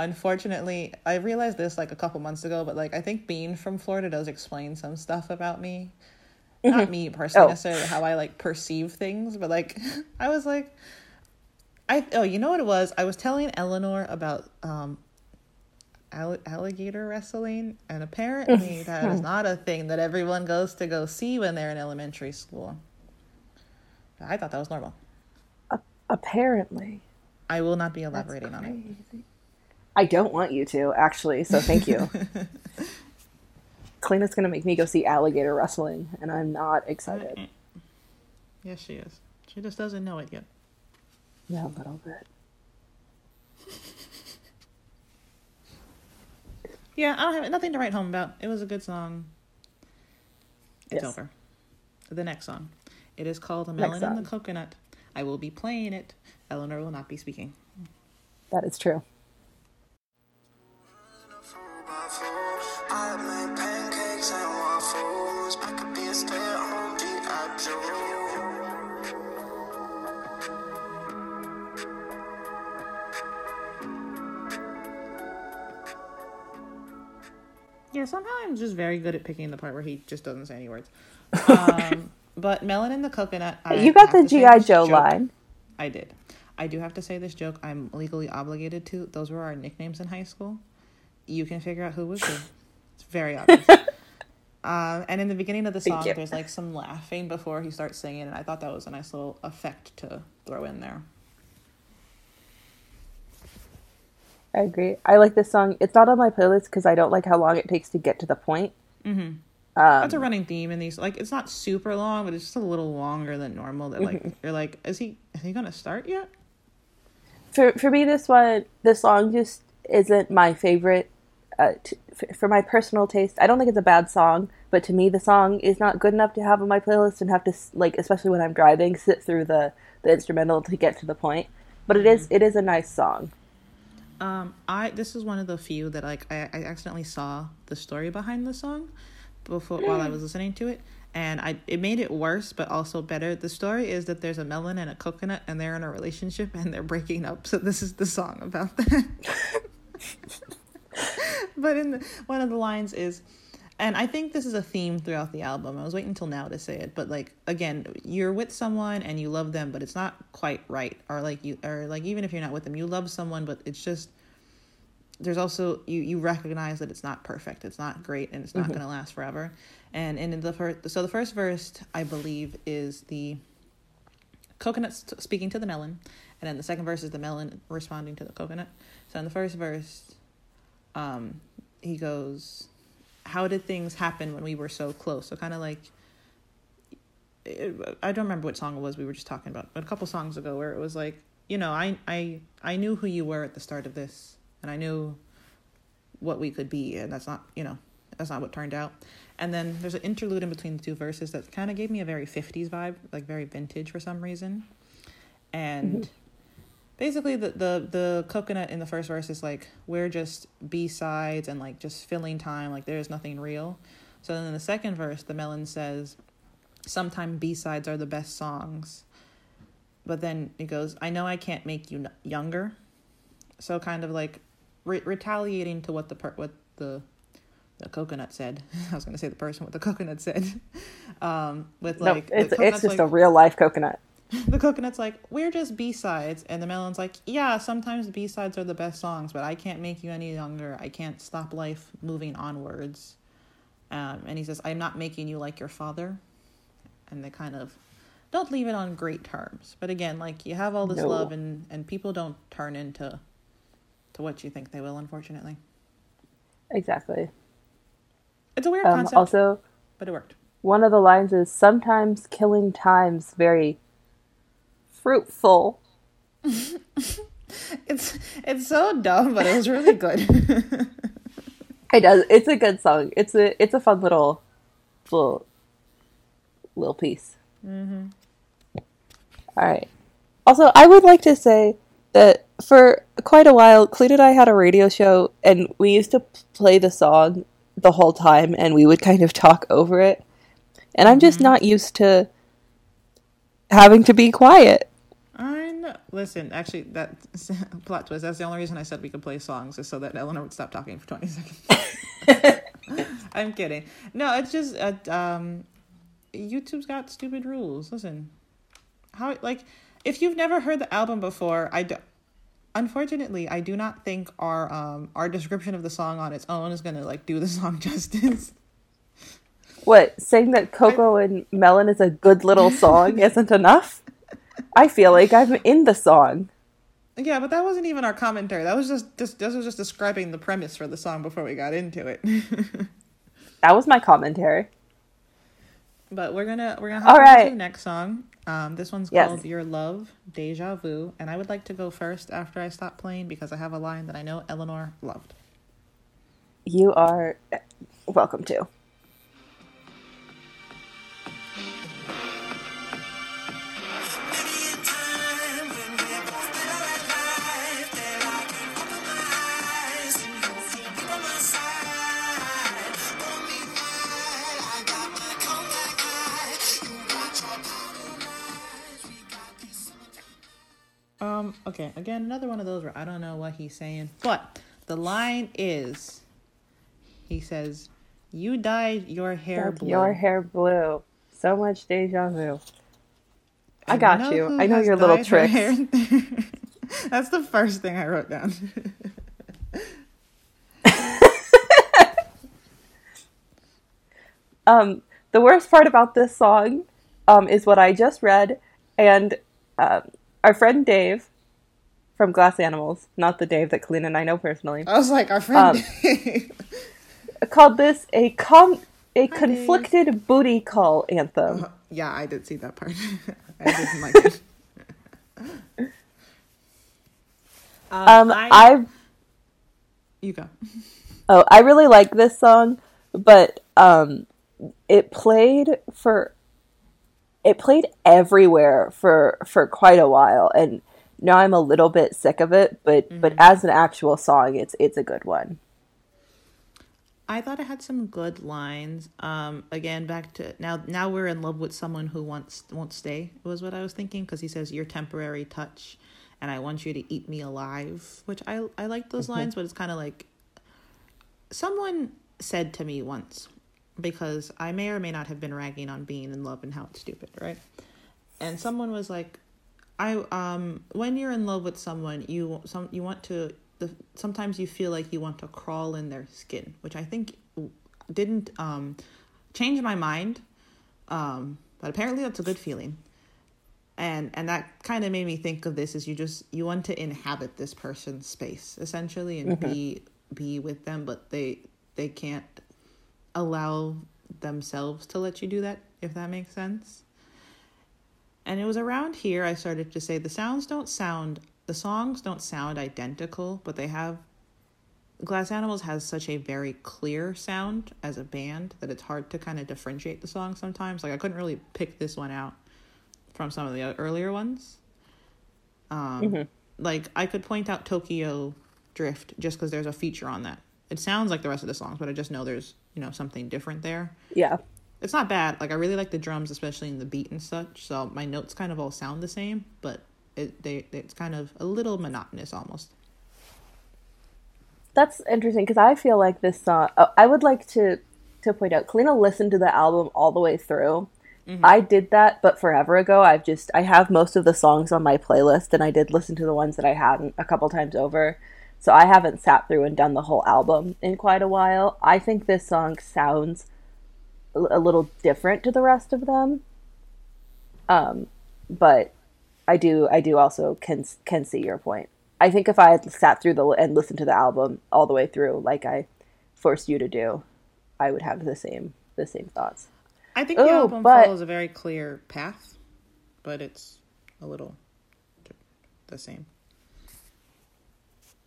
unfortunately, I realized this like a couple months ago, but like I think being from Florida does explain some stuff about me. Not me personally Oh. necessarily how I like perceive things, but like I was like, I oh you know what it was? I was telling Eleanor about um all- alligator wrestling, and apparently that is not a thing that everyone goes to go see when they're in elementary school. I thought that was normal. Apparently. I will not be elaborating on it. I don't want you to, actually, so thank you. Kalina's gonna make me go see alligator wrestling, and I'm not excited. Yes, she is. She just doesn't know it yet. Yeah, a little bit. Yeah, I don't have nothing to write home about. It was a good song. It's Yes. over. The next song. It is called A Melon and the. Coconut. I will be playing it. Eleanor will not be speaking. That is true. I make pancakes and waffles. I could be a stay-at-home G.I. Joe. Yeah, somehow I'm just very good at picking the part where he just doesn't say any words. Um, but Melon and the Coconut. I you got the GI Joe joke- line. I did. I do have to say this joke. I'm legally obligated to. Those were our nicknames in high school. You can figure out who was who. It's very obvious. uh, and in the beginning of the song, there's like some laughing before he starts singing, and I thought that was a nice little effect to throw in there. I agree. I like this song. It's not on my playlist because I don't like how long it takes to get to the point. Mm-hmm. Um, That's a running theme in these. Like, it's not super long, but it's just a little longer than normal. That like Mm-hmm. you're like, is he is he gonna start yet? for for me, this one, this song just isn't my favorite. Uh, t- for my personal taste, I don't think it's a bad song, but to me, the song is not good enough to have on my playlist and have to like, especially when I'm driving, sit through the the instrumental to get to the point. But it is it is a nice song. Um, I this is one of the few that like I, I accidentally saw the story behind the song before while I was listening to it, and I it made it worse, but also better. The story is that there's a melon and a coconut, and they're in a relationship, and they're breaking up. So this is the song about that. but in the, one of the lines is and i think this is a theme throughout the album. I was waiting until now to say it but like again you're with someone and you love them but it's not quite right. Or like you or like even if you're not with them you love someone but it's just there's also you you recognize that it's not perfect. It's not great and it's not going to last forever. And in the first so the first verse i believe is the coconut speaking to the melon and then the second verse is the melon responding to the coconut. So in the first verse um he goes how did things happen when we were so close? So kind of like it, i don't remember what song it was we were just talking about but a couple songs ago where it was like you know i i i knew who you were at the start of this and i knew what we could be and that's not you know that's not what turned out. And then there's an interlude in between the two verses that kind of gave me a very 50s vibe like very vintage for some reason. And mm-hmm. Basically the, the the coconut in the first verse is like we're just b-sides and like just filling time like there's nothing real. So then in the second verse the melon says sometimes b-sides are the best songs. But then it goes i know i can't make you younger. So kind of like re- retaliating to what the per- what the the coconut said. I was going to say the person what the coconut said. Um with like the it's it's just like- a real life coconut. the coconut's like, we're just B sides. And the melon's like, yeah, sometimes B sides are the best songs, but I can't make you any younger. I can't stop life moving onwards. Um, and he says, I'm not making you like your father. And they kind of don't leave it on great terms. But again, like you have all this No. love and, and people don't turn into to what you think they will, unfortunately. Exactly. It's a weird Um, concept, also, but it worked. one of the lines is sometimes killing time's very fruitful. It's it's so dumb, but it was really good. It does. It's a good song. It's a it's a fun little little little piece. Mm-hmm. All right. Also, I would like to say that for quite a while, Cleet and I had a radio show, and we used to play the song the whole time, and we would kind of talk over it. And I'm just not used to having to be quiet. I. Listen, actually, that plot twist. That's the only reason I said we could play songs, is so that Eleanor would stop talking for twenty seconds. I'm kidding. No, it's just uh, um, YouTube's got stupid rules. Listen, how like if you've never heard the album before, I do. Unfortunately, I do not think our um our description of the song on its own is gonna like do the song justice. What, saying that Coco and Melon is a good little song isn't enough? I feel like I'm in the song. Yeah, but that wasn't even our commentary. That was just this. This was just describing the premise for the song before we got into it. That was my commentary. but we're gonna we're gonna All hop on right. to the next song. Um, this one's Yes. called "Your Love," Deja Vu, and I would like to go first after I stop playing because I have a line that I know Eleanor loved. You are welcome to. Um, okay, again, another one of those where I don't know what he's saying, but the line is, he says, "You dyed your hair blue." Your hair blue. So much deja vu. I And got you. I know your little tricks. That's the first thing I wrote down. Um, the worst part about this song um, is what I just read, and um, our friend Dave from Glass Animals, not the Dave that Colleen and I know personally, I was like, our friend. Um, called this a com- a Dave. conflicted booty call anthem. yeah, I did see that part. I didn't like it. Um, I You go. oh, I really like this song, but um, it played for it played everywhere for for quite a while, and now I'm a little bit sick of it. But but as an actual song, it's it's a good one. I thought it had some good lines. Um, again, back to now. Now we're in love with someone who wants won't stay. Was what I was thinking because he says your temporary touch, and I want you to eat me alive. Which I I like those lines, but it's kind of like someone said to me once because I may or may not have been ragging on being in love and how it's stupid, right? And someone was like, I um when you're in love with someone, you some you want to the sometimes you feel like you want to crawl in their skin, which I think didn't um change my mind. Um but apparently that's a good feeling. And and that kind of made me think of this as you just you want to inhabit this person's space essentially and be be with them, but they they can't allow themselves to let you do that if that makes sense. And it was around here I started to say the sounds don't sound, the songs don't sound identical, but they have. Glass Animals has such a very clear sound as a band that it's hard to kind of differentiate the songs sometimes. Like I couldn't really pick this one out from some of the earlier ones. Um, Like I could point out Tokyo Drift just because there's a feature on that. It sounds like the rest of the songs, but I just know there's you know something different there Yeah, it's not bad. Like I really like the drums, especially in the beat and such. So my notes kind of all sound the same, but it they it's kind of a little monotonous almost. that's interesting because I feel like this song. Oh, I would like to to point out, Kalina listened to the album all the way through. Mm-hmm. I did that, but forever ago. I've just I have most of the songs on my playlist, and I did listen to the ones that I hadn't a couple times over. So I haven't sat through and done the whole album in quite a while. I think this song sounds a little different to the rest of them. Um, but I do I do also can can see your point. I think if I had sat through the and listened to the album all the way through, like I forced you to do, I would have the same the same thoughts. I think the Oh, album but- follows a very clear path, but it's a little the same.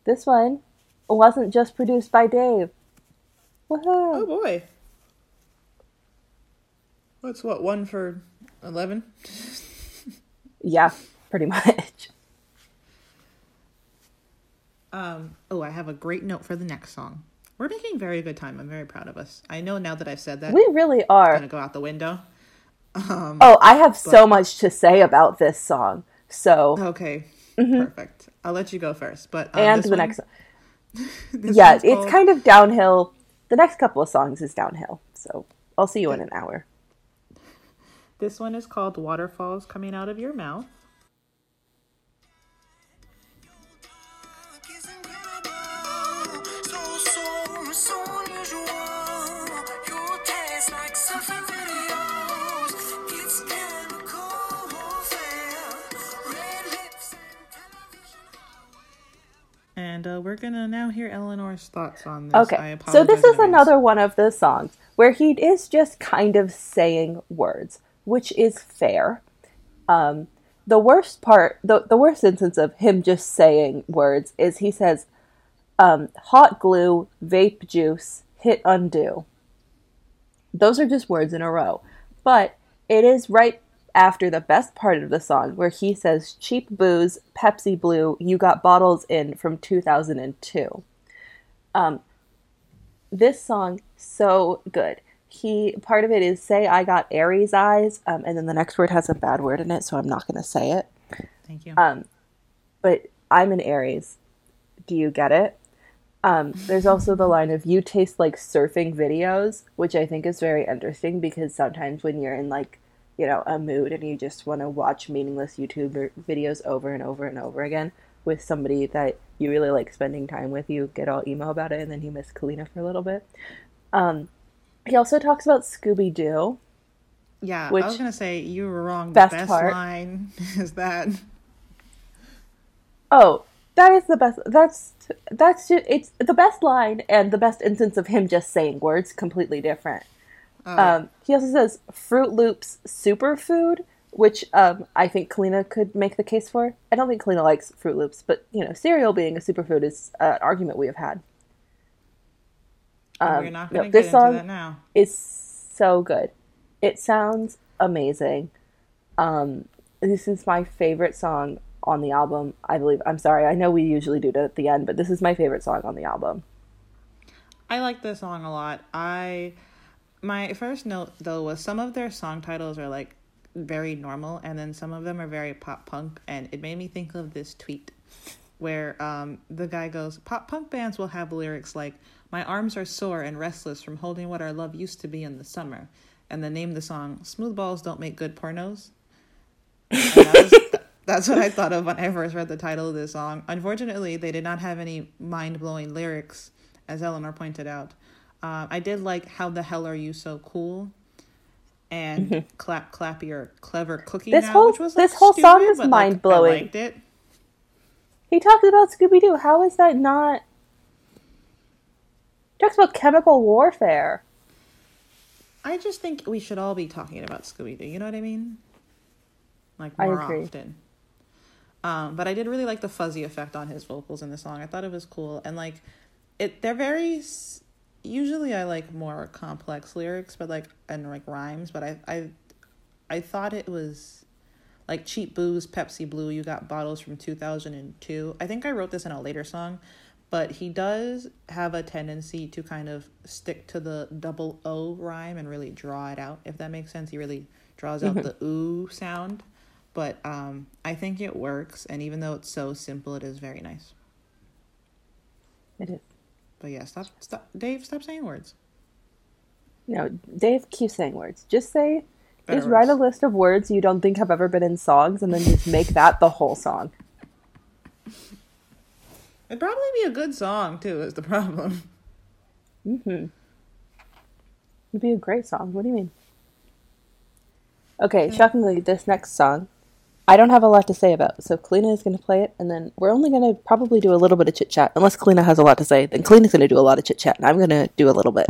This one wasn't just produced by Dave. Woohoo! Oh boy. What's what one for eleven? Yeah, pretty much. Um, oh, I have a great note for the next song. We're making very good time. I'm very proud of us. I know now that I've said that, We really are. gonna go out the window. Oh, I have so much to say about this song. So, Okay, perfect. I'll let you go first. But um, Mm-hmm. and the one- next Yeah, it's called- kind of downhill. The next couple of songs is downhill. So, I'll see you in an hour. This one is called "Waterfalls Coming Out of Your Mouth." And uh, we're gonna now hear Eleanor's thoughts on this. I Okay, so this is another one of the songs where he is just kind of saying words, which is fair. Um, the worst part, the, the worst instance of him just saying words is he says, um, hot glue, vape juice, hit undo. Those are just words in a row. But it is right after the best part of the song where he says, cheap booze, Pepsi Blue, you got bottles in from 2002 this song so good. He part of it is say I got Aries eyes, um, and then the next word has a bad word in it, so I'm not going to say it. Thank you. Um, but I'm an Aries. Do you get it? Um, there's also the line of you taste like surfing videos, which I think is very interesting because sometimes when you're in like, you know, a mood and you just want to watch meaningless YouTube videos over and over and over again with somebody that you really like spending time with, you get all emo about it and then you miss Kalina for a little bit. Um, he also talks about Scooby Doo. yeah, which- I was gonna say you were wrong. Best the best part. line is that Oh, that is the best. That's that's just, it's the best line and the best instance of him just saying words completely different. Um, he also says Froot Loops superfood, which um, I think Kalina could make the case for. I don't think Kalina likes Froot Loops, but you know, cereal being a superfood is uh, an argument we have had. we're Um, not gonna this get song into that now. is so good. It sounds amazing. Um, this is my favorite song on the album. I believe. I'm sorry. I know we usually do it at the end, but this is my favorite song on the album. I like this song a lot. I my first note though was some of their song titles are like very normal and then some of them are very pop punk and it made me think of this tweet where um the guy goes pop punk bands will have lyrics like my arms are sore and restless from holding what our love used to be in the summer and then name the song smooth balls don't make good pornos that was- that's what I thought of when I first read the title of this song. Unfortunately, they did not have any mind blowing lyrics, as Eleanor pointed out. Um, I did like "How the hell are you so cool?" and "Clap Clap Your Clever Cookie." This Now, whole- which was, like, this whole song is mind-blowing. I liked it. He talks about Scooby Doo. How is that not? He talks about chemical warfare. I just think we should all be talking about Scooby Doo. You know what I mean? Like more often. Um, but I did really like the fuzzy effect on his vocals in the song. I thought it was cool, and like, it they're very. Usually, I like more complex lyrics, but like and like rhymes. But I I I thought it was like cheap booze, Pepsi Blue. You got bottles from two thousand and two. I think I wrote this in a later song, but he does have a tendency to kind of stick to the double O rhyme and really draw it out. If that makes sense, he really draws out the ooh sound. But um, I think it works, and even though it's so simple, it is very nice. It is. But yeah, stop, stop, Dave, stop saying words. No, Dave keeps saying words. Just say, Better just write a list of words you don't think have ever been in songs, and then just make that the whole song. It'd probably be a good song too. Is the problem? Mm-hmm. It'd be a great song. What do you mean? Okay, shockingly, this next song, I don't have a lot to say about. So Kalina is going to play it, and then we're only going to probably do a little bit of chit chat. Unless Kalina has a lot to say, then Kalina's going to do a lot of chit chat, and I'm going to do a little bit.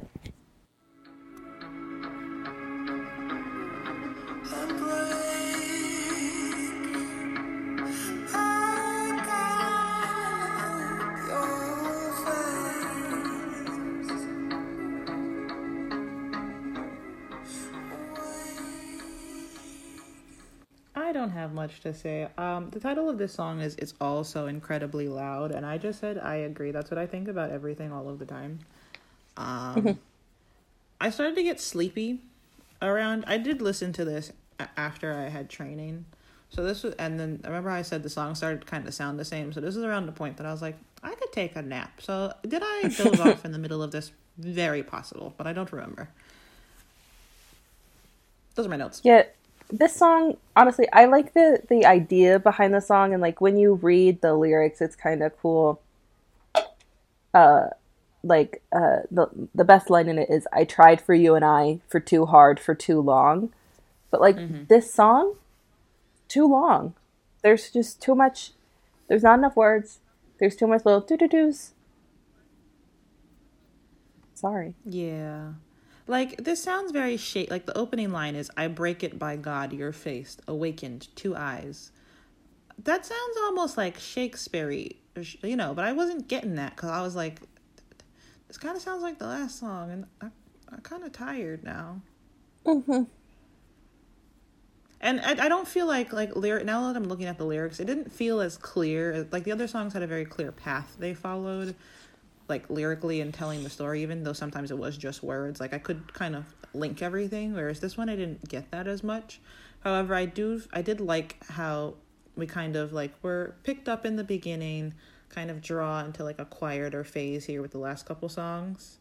Have much to say. Um, the title of this song is "It's All So Incredibly Loud," and I just said I agree. That's what I think about everything all of the time. Um, I started to get sleepy around. I did listen to this after I had training, so this was, and then I remember I said the song started to kind of sound the same. So this is around the point that I was like, I could take a nap. So did I doze off in the middle of this? Very possible, but I don't remember. Those are my notes. Yeah, this song, honestly, I like the the idea behind the song, and like when you read the lyrics, it's kind of cool. Uh, like uh, the the best line in it is, "I tried for you and I for too hard for too long," but like this song, too long. There's just too much. There's not enough words. There's too much little doo doo doos. Sorry. Yeah. Like this sounds very shake. Like the opening line is, "I break it by God, your face, awakened, two eyes." That sounds almost like Shakespeare, you know. But I wasn't getting that because I was like, "This kind of sounds like the last song," and I, I'm kind of tired now. Mm-hmm. And I, I don't feel like like lyric now that I'm looking at the lyrics, it didn't feel as clear. Like the other songs had a very clear path they followed, like lyrically and telling the story. Even though sometimes it was just words, like I could kind of link everything. Whereas this one, I didn't get that as much. However, I do I did like how we kind of like were picked up in the beginning, kind of draw into like a quieter phase here with the last couple songs,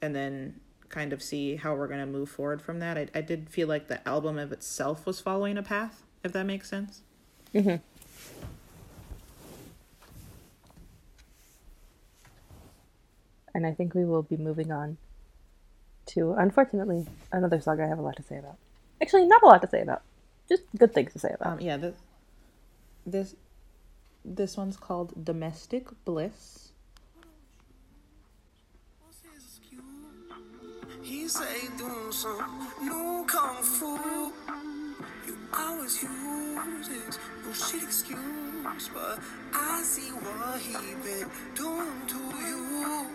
and then kind of see how we're going to move forward from that. I, I did feel like the album of itself was following a path, if that makes sense. Mm-hmm. And I think we will be moving on to, unfortunately, another song I have a lot to say about. Actually, not a lot to say about. Just good things to say about. Um, yeah, this, this this one's called Domestic Bliss. He say doing some new kung fu. You always use his bullshit excuse, but I see what he been doing to you.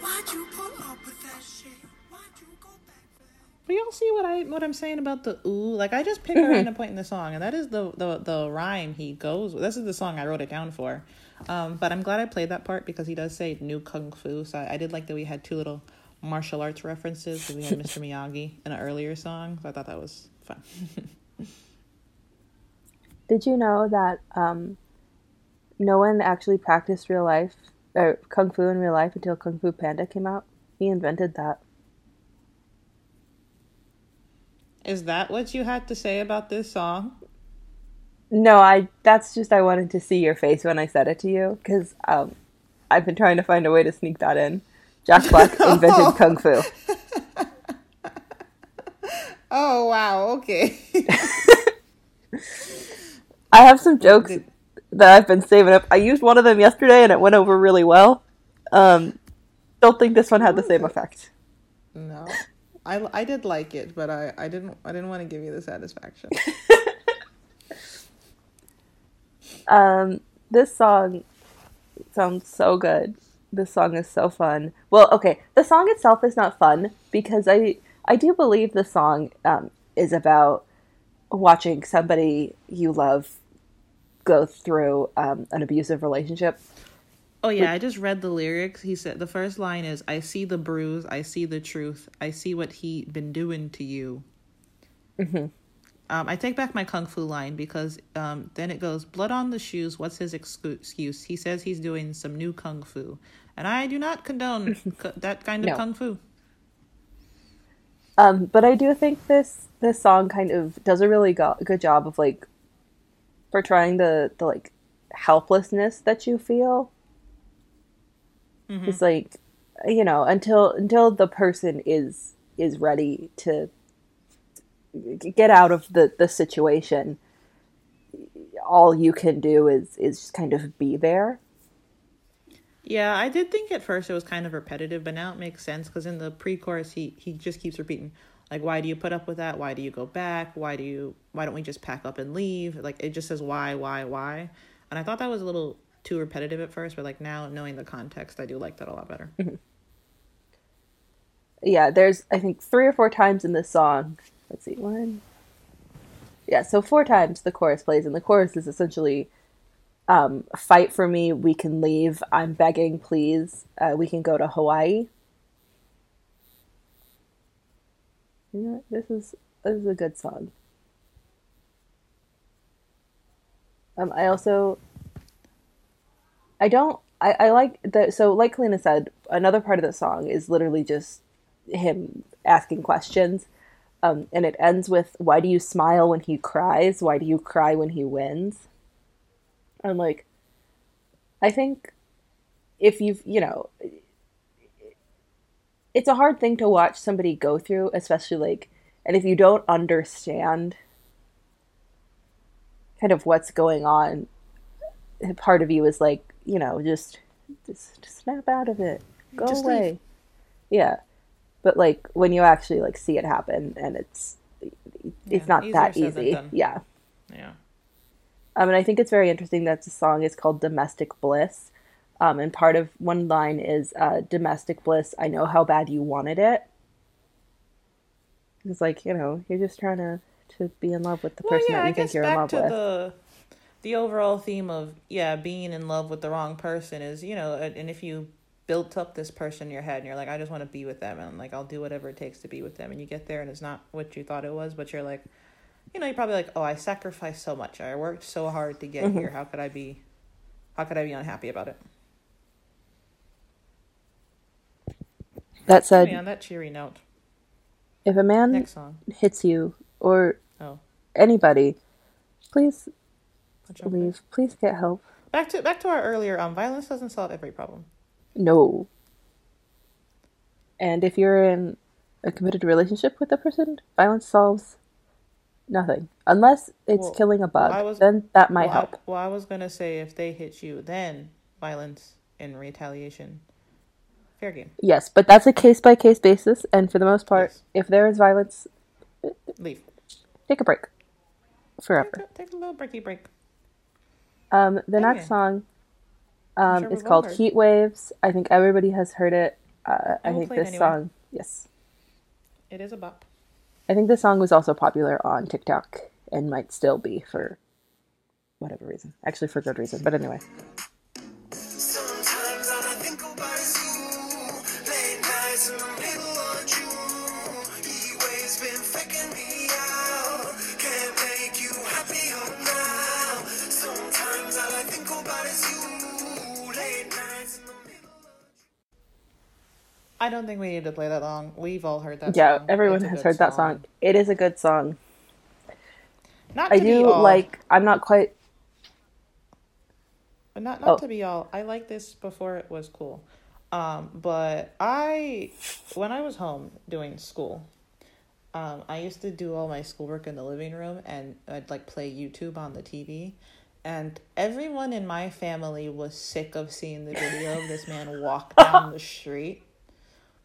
Why'd you put up with that shit? Why'd you go back there? But y'all see what I what I'm saying about the ooh? Like I just pick a random point in the song, and that is the the the rhyme he goes. with. This is the song I wrote it down for. Um, but I'm glad I played that part because he does say new kung fu. So I, I did like that we had two little martial arts references. 'cause We had Mr. Miyagi in an earlier song, so I thought that was fun. Did you know that um, no one actually practiced real life or kung fu in real life until Kung Fu Panda came out? He invented that. is that what you had to say about this song? No, I. That's just I wanted to see your face when I said it to you because um, I've been trying to find a way to sneak that in. Jack Black invented kung fu. Oh wow, okay. I have some jokes that I've been saving up. I used one of them yesterday and it went over really well. Um, don't think this one had the same effect. no, I I did like it, but I I didn't I didn't want to give you the satisfaction. Um, this song sounds so good. This song is so fun. Well, okay, the song itself is not fun because I I do believe the song um, is about watching somebody you love go through um, an abusive relationship. Oh yeah, I just read the lyrics. He said the first line is I see the bruise, I see the truth, I see what he been doing to you. Mm-hmm. Um, I take back my kung fu line because um, then it goes blood on the shoes. What's his excuse? He says he's doing some new kung fu, and I do not condone that kind of No. kung fu. Um, but I do think this this song kind of does a really go- good job of like portraying the the like helplessness that you feel. Mm-hmm. It's like you know until until the person is is ready to get out of the the situation. All you can do is is just kind of be there. Yeah, I did think at first it was kind of repetitive, but now it makes sense because in the pre-chorus he he just keeps repeating like, "Why do you put up with that? Why do you go back? Why do you? Why don't we just pack up and leave?" Like it just says why, why, why, and I thought that was a little too repetitive at first, but like now knowing the context, I do like that a lot better. yeah, there's I think three or four times in this song. Let's see, one, Yeah, so four times the chorus plays, and the chorus is essentially um, fight for me, we can leave, I'm begging, please, uh, we can go to Hawaii. You know, this is this is a good song. Um, I also I don't I, I like the so like Kalina said, another part of the song is literally just him asking questions. Um, and it ends with why do you smile when he cries? Why do you cry when he wins? And like I think if you've you know it's a hard thing to watch somebody go through, especially like and if you don't understand kind of what's going on, part of you is like, you know, just just, just snap out of it. Go Just away. leave. Yeah. But like when you actually like see it happen and it's it's Yeah, not that easy. Yeah. Yeah. Um, and I think it's very interesting that the song is called Domestic Bliss. Um, and part of one line is uh, Domestic Bliss, I know how bad you wanted it. It's like, you know, you're just trying to, to be in love with the Well, person yeah, that I you think guess you're in love to with. the the overall theme of yeah, being in love with the wrong person is you know, and and if you built up this person in your head and you're like, I just want to be with them and like I'll do whatever it takes to be with them, and you get there and it's not what you thought it was, but you're like, you know, you're probably like, oh, I sacrificed so much, I worked so hard to get Mm-hmm. here. How could I be, how could I be unhappy about it? That said, on that cheery note, if a man next song. hits you or Oh, anybody, please leave. Please get help. Back to back to our earlier. Um, violence doesn't solve every problem. No. And if you're in a committed relationship with a person, violence solves nothing. Unless it's Well, killing a bug, I was- then that might well, help. I, well, I was gonna say if they hit you, then violence in retaliation, fair game. Yes, but that's a case by case basis, and for the most part, Yes. if there is violence, Leave. take a break. Take Forever. a, take a little breaky break. Um, the next song um, sure is called heard. Heat Waves. I think everybody has heard it. Uh, I I think this anyway. song, yes. It is a bop. I think this song was also popular on TikTok and might still be for whatever reason. Actually, for good reason, but anyway. I don't think we need to play that long. We've all heard that. Song. Yeah, song. everyone has heard that song. It is a good song. Not I to be I do like. I'm not quite. But not not Oh. to be all. I like this before it was cool. Um, but I when I was home doing school, um, I used to do all my schoolwork in the living room and I'd like play YouTube on the TV. And everyone in my family was sick of seeing the video of this man walk down the street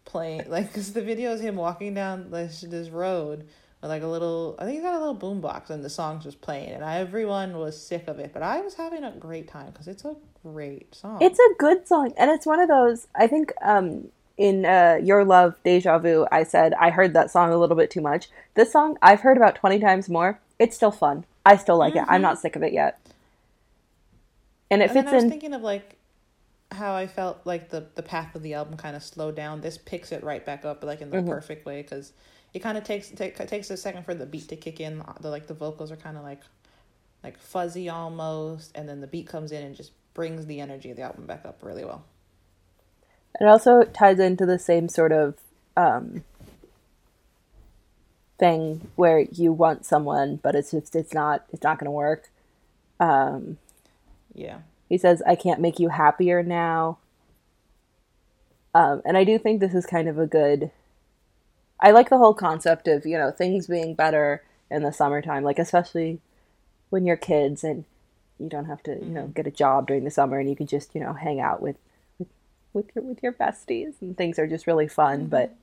playing like because the video is him walking down this this road with like a little I think he's got a little boombox and the song's just playing and everyone was sick of it but I was having a great time because it's a great song. It's a good song, and it's one of those. I think um, in uh, Your Love, Deja Vu, I said I heard that song a little bit too much. This song I've heard about 20 times more. It's still fun. I still like it. I'm not sick of it yet. And it and fits I was in. thinking of like how I felt like the the path of the album kind of slowed down. This picks it right back up, but like in the Mm-hmm. perfect way because it kind of takes take, takes a second for the beat to kick in. The like the vocals are kind of like like fuzzy almost, and then the beat comes in and just brings the energy of the album back up really well. It also ties into the same sort of um, thing where you want someone, but it's just it's not it's not going to work. Um, Yeah. He says, "I can't make you happier now," um, and I do think this is kind of a good. I like the whole concept of you know things being better in the summertime, like especially when you're kids and you don't have to you know get a job during the summer and you can just you know hang out with with with your with your besties and things are just really fun. But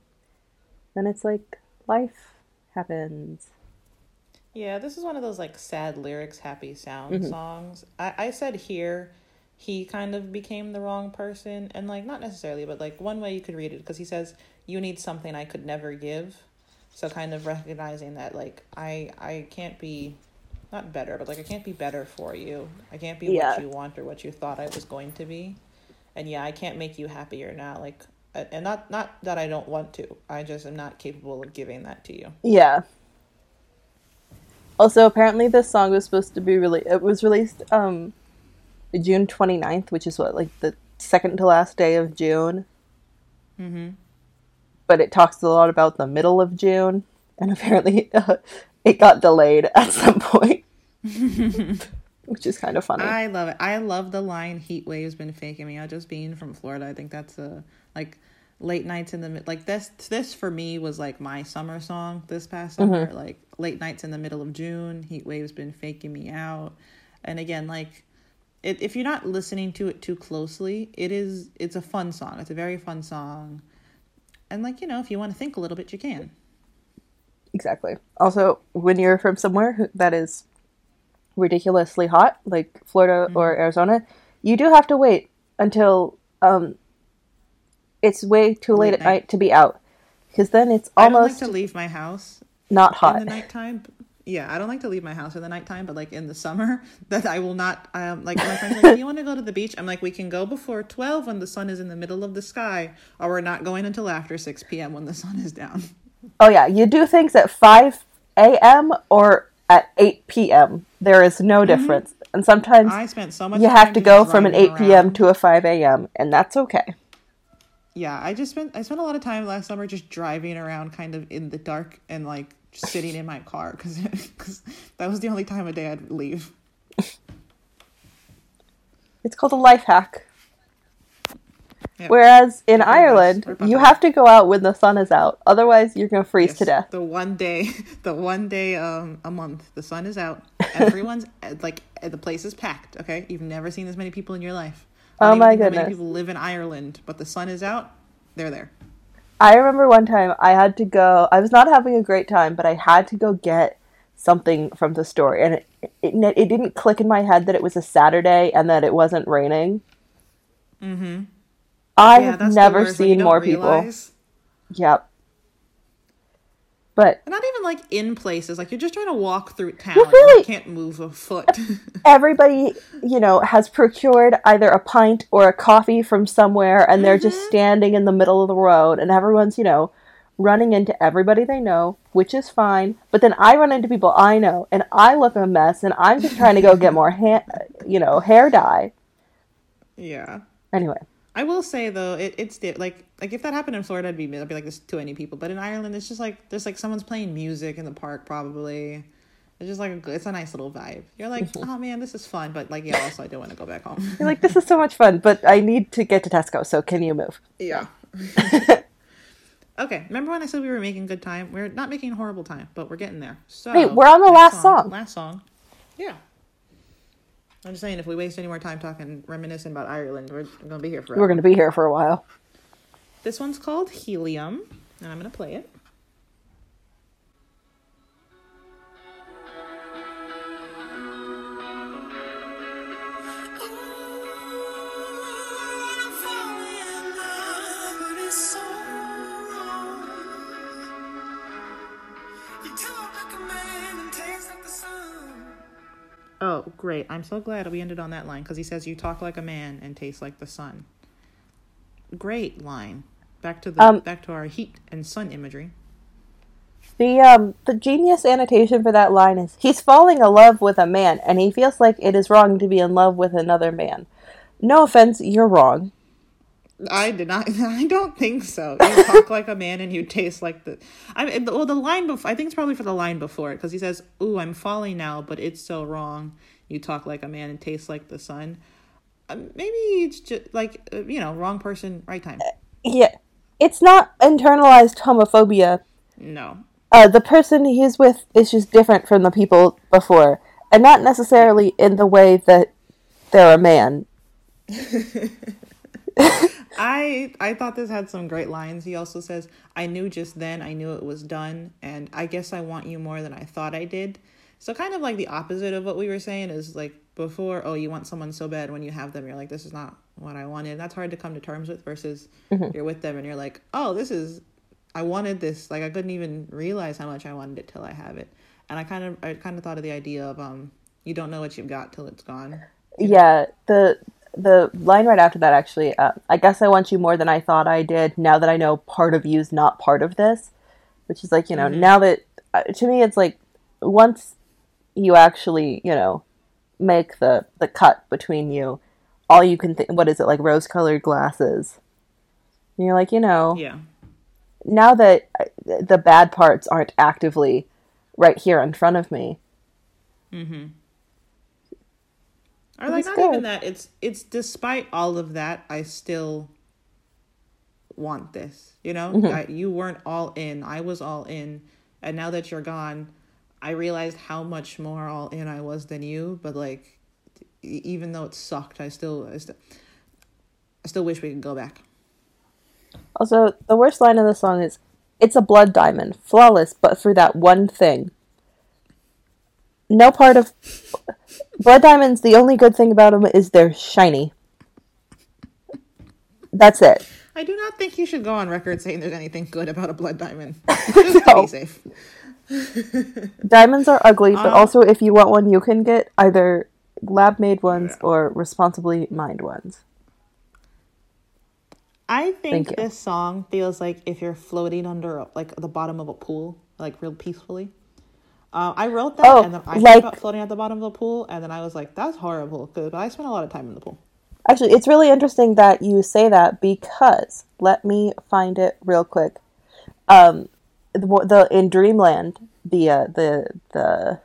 then it's like life happens. Yeah, this is one of those like sad lyrics, happy sound Mm-hmm. songs. I, I said here he kind of became the wrong person, and like not necessarily, but like one way you could read it because he says you need something I could never give. So kind of recognizing that like I I can't be not better, but like I can't be better for you. I can't be Yeah. what you want or what you thought I was going to be. And yeah, I can't make you happier now. Like, and not not that I don't want to. I just am not capable of giving that to you. Yeah. Also, apparently this song was supposed to be really it was released um June 29th, which is what like the second to last day of June. Mhm. But it talks a lot about the middle of June and apparently uh, it got delayed at some point. which is kind of funny. I love it. I love the line "Heat waves been faking me out." Just being from Florida, I think that's a like late nights in the mid. Like this, this for me was like my summer song this past summer. Like late nights in the middle of June, heat waves been faking me out. And again, like it, if you're not listening to it too closely, it is it's a fun song. It's a very fun song. And like you know, if you want to think a little bit, you can. Exactly. Also, when you're from somewhere that is ridiculously hot, like Florida or Arizona, you do have to wait until um, it's way too late, Late at night. night to be out, because then it's I don't like almost to leave my house not hot in the nighttime. Yeah, I don't like to leave my house in the nighttime, but like in the summer, that I will not. Um, like my friends like, "Do you want to go to the beach?" I'm like, "We can go before twelve when the sun is in the middle of the sky, or we're not going until after six p.m. when the sun is down." Oh yeah, you do things at five a.m. or at eight p.m. There is no difference, and sometimes I spent so much. you have to go from an eight p.m. to a five a.m. and that's okay. Yeah, I just spent. I spent a lot of time last summer just driving around, kind of in the dark, and like sitting in my car because cuz that was the only time of day I'd leave. It's called a life hack. Yeah. Whereas in. Ireland, you have to go out when the sun is out. Otherwise, you're going to freeze to death. The one day, the one day um a month, the sun is out. Everyone's uh, like uh, the place is packed. Okay, you've never seen as many people in your life. Oh my goodness. Many people live in Ireland, but the sun is out. They're there. I remember one time I had to go. I was not having a great time, but I had to go get something from the store, and it it, it didn't click in my head that it was a Saturday and that it wasn't raining. Mm-hmm. I have never worst, when you seen more people. realize- Yep. But Not even like in places. Like you're just trying to walk through town. You're and You can't move a foot. everybody, you know, has procured either a pint or a coffee from somewhere, and they're Mm-hmm. just standing in the middle of the road, and everyone's, you know, running into everybody they know, which is fine. But then I run into people I know, and I look a mess, and I'm just trying to go get more, ha- you know, hair dye. yeah. Anyway, I will say though, it, it's di- like like if that happened in Florida, I'd be I'd be like this to any people. But in Ireland, it's just like there's like someone's playing music in the park probably. It's just like a, good- it's a nice little vibe. You're like, oh man, this is fun, but like yeah, also I do want to go back home. you're like, this is so much fun, but I need to get to Tesco, so can you move? yeah. okay, remember when I said we were making good time? We're not making horrible time, but we're getting there. So Wait, we're on the next last song. Last song. Yeah. I'm just saying, if we waste any more time talking reminiscing about Ireland, we're gonna be here forever. We're going to be here for a while. This one's called Helium, and I'm gonna play it. Oh, great! I'm so glad we ended on that line because he says you talk like a man and taste like the sun. Great line. Back to the Um, back to our heat and sun imagery. The um the genius annotation for that line is he's falling in love with a man and he feels like it is wrong to be in love with another man. No offense, you're wrong. I did not. I don't think so. You talk like a man and you taste like the. I mean, well, the line before. I think it's probably for the line before it because he says, "Ooh, I'm falling now, but it's so wrong." You talk like a man and taste like the sun. Uh, maybe it's just like uh, you know, wrong person, right time. Yeah. It's not internalized homophobia. No, Uh the person he's with is just different from the people before. And not necessarily in the way that they're a man. I I thought this had some great lines. He also says, "I knew just then, I knew it was done, and I guess I want you more than I thought I did." So kind of like the opposite of what we were saying is like before, oh, you want someone so bad when you have them, you're like, this is not what I wanted. That's hard to come to terms with versus you're with them and you're like, oh, this is I wanted this. Like I couldn't even realize how much I wanted it till I have it. and I kind of I kind of thought of the idea of um you don't know what you've got till it's gone. Yeah, the the line right after that actually. Uh, I guess I want you more than I thought I did. Now that I know part of you's not part of this, which is like you know now that uh, to me it's like once you actually you know make the the cut between you, all you can think what is it like rose colored glasses. And you're like you know Yeah. now that uh, the bad parts aren't actively right here in front of me. Or like not good. even that. It's it's despite all of that, I still want this. You know, Mm-hmm. I, you weren't all in. I was all in, and now that you're gone, I realized how much more all in I was than you. But like, even though it sucked, I still I still, I still wish we could go back. Also, the worst line of the song is It's a blood diamond, flawless, but for that one thing. No part of blood diamonds, the only good thing about them is they're shiny. That's it. I do not think you should go on record saying there's anything good about a blood diamond. Just to No. be safe. Diamonds are ugly, but Um, also if you want one, you can get either lab made ones or responsibly mined ones. I think this song feels like if you're floating under like the bottom of a pool, like real peacefully. Uh, I wrote that Oh, and then I like- thought about floating at the bottom of the pool, and then I was like, "That's horrible." Because I spent a lot of time in the pool. Actually, it's really interesting that you say that because let me find it real quick. Um, the, the in Dreamland, the uh, the the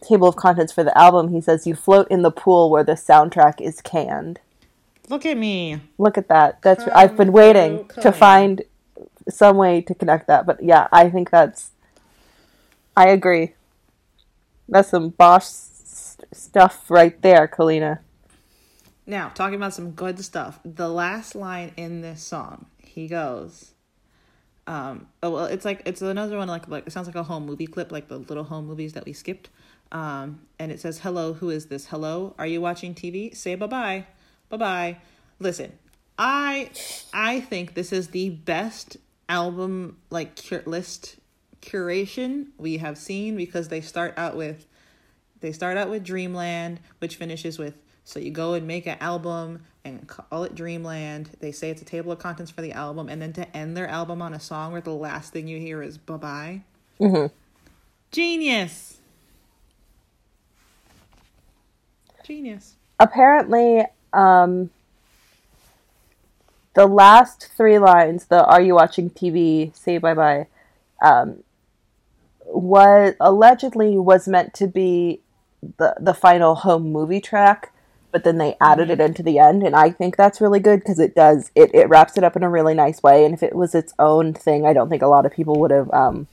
table of contents for the album, he says you float in the pool where the soundtrack is canned. Look at me. Look at that. That's I've been waiting to find some way to connect that, but yeah, I think that's. I agree. That's some Bosch s- stuff right there, Kalina. Now, talking about some good stuff. The last line in this song, he goes, um, oh, well, it's like, it's another one, like, like, it sounds like a home movie clip, like the little home movies that we skipped. Um, and it says, hello, who is this? Hello, are you watching TV? Say bye-bye. Bye-bye. Listen, I, I think this is the best album, like, cur- list curation we have seen because they start out with they start out with Dreamland, which finishes with so you go and make an album and call it Dreamland. They say it's a table of contents for the album, and then to end their album on a song where the last thing you hear is bye bye. Genius. Genius. apparently um the last three lines the are you watching tv say bye bye um was allegedly was meant to be the the final home movie track but then they added it into the end and i think that's really good because it does it, it wraps it up in a really nice way and if it was its own thing i don't think a lot of people would have um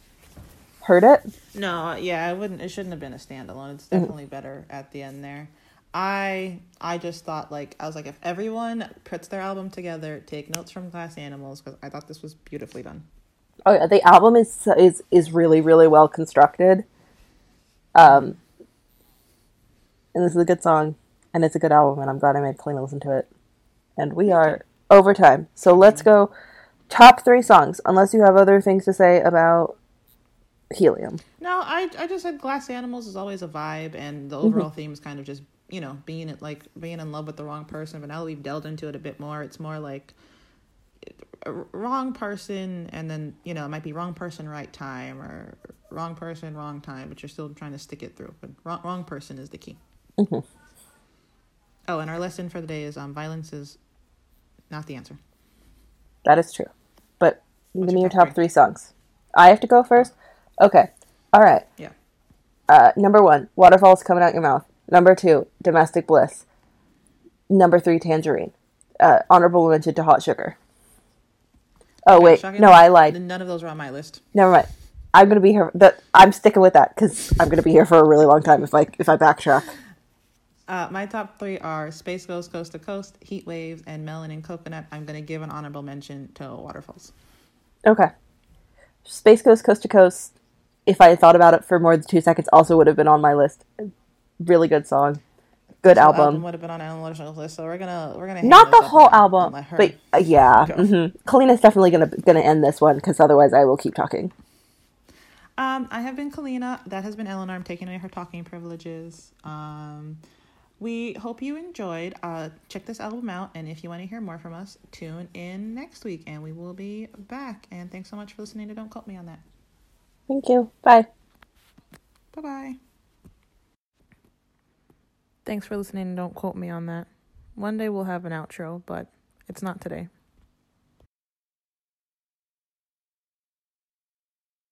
heard it No, yeah, I wouldn't. It shouldn't have been a standalone. It's definitely better at the end there. I I just thought like I was like if everyone puts their album together, take notes from Glass Animals because I thought this was beautifully done. Oh yeah, the album is is is really really well constructed. Um, and this is a good song, and it's a good album, and I'm glad I made Kalina listen to it. And we are over time, so let's go top three songs. Unless you have other things to say about Helium. No, I I just said Glass Animals is always a vibe, and the overall theme is kind of just you know being it like being in love with the wrong person. But now that we've delved into it a bit more, it's more like wrong person, and then you know it might be wrong person, right time, or wrong person, wrong time. But you're still trying to stick it through. But wrong, wrong person is the key. Oh, and our lesson for the day is um, violence is not the answer. That is true. But give me your top top three songs. I have to go first. Okay. All right. Yeah. Uh, number one, waterfalls coming out your mouth. Number two, domestic bliss. Number three, tangerine. Uh, honorable mention to hot sugar. Oh wait, Shocking, no, I lied. None of those were on my list. Never mind. I'm gonna be here. I'm sticking with that because I'm gonna be here for a really long time if I if I backtrack. Uh, my top three are Space Ghost Coast to Coast, Heat Waves, and Melon and Coconut. I'm going to give an honorable mention to Waterfalls. Okay. Space Ghost Coast to Coast. If I had thought about it for more than two seconds, also would have been on my list. Really good song. Good The album. would have been on Analytics list, so we're gonna we're gonna Not the whole album, but uh, yeah. go. hmm Kalina's definitely gonna gonna end this one because otherwise I will keep talking. Um, I have been Kalina. That has been Eleanor. I'm taking away her talking privileges. Um, we hope you enjoyed. Uh, check this album out, and if you want to hear more from us, tune in next week, and we will be back. And thanks so much for listening to Don't Quote Me on That. Thank you. Bye. Bye bye. Thanks for listening. Don't quote me on that. One day we'll have an outro, but it's not today.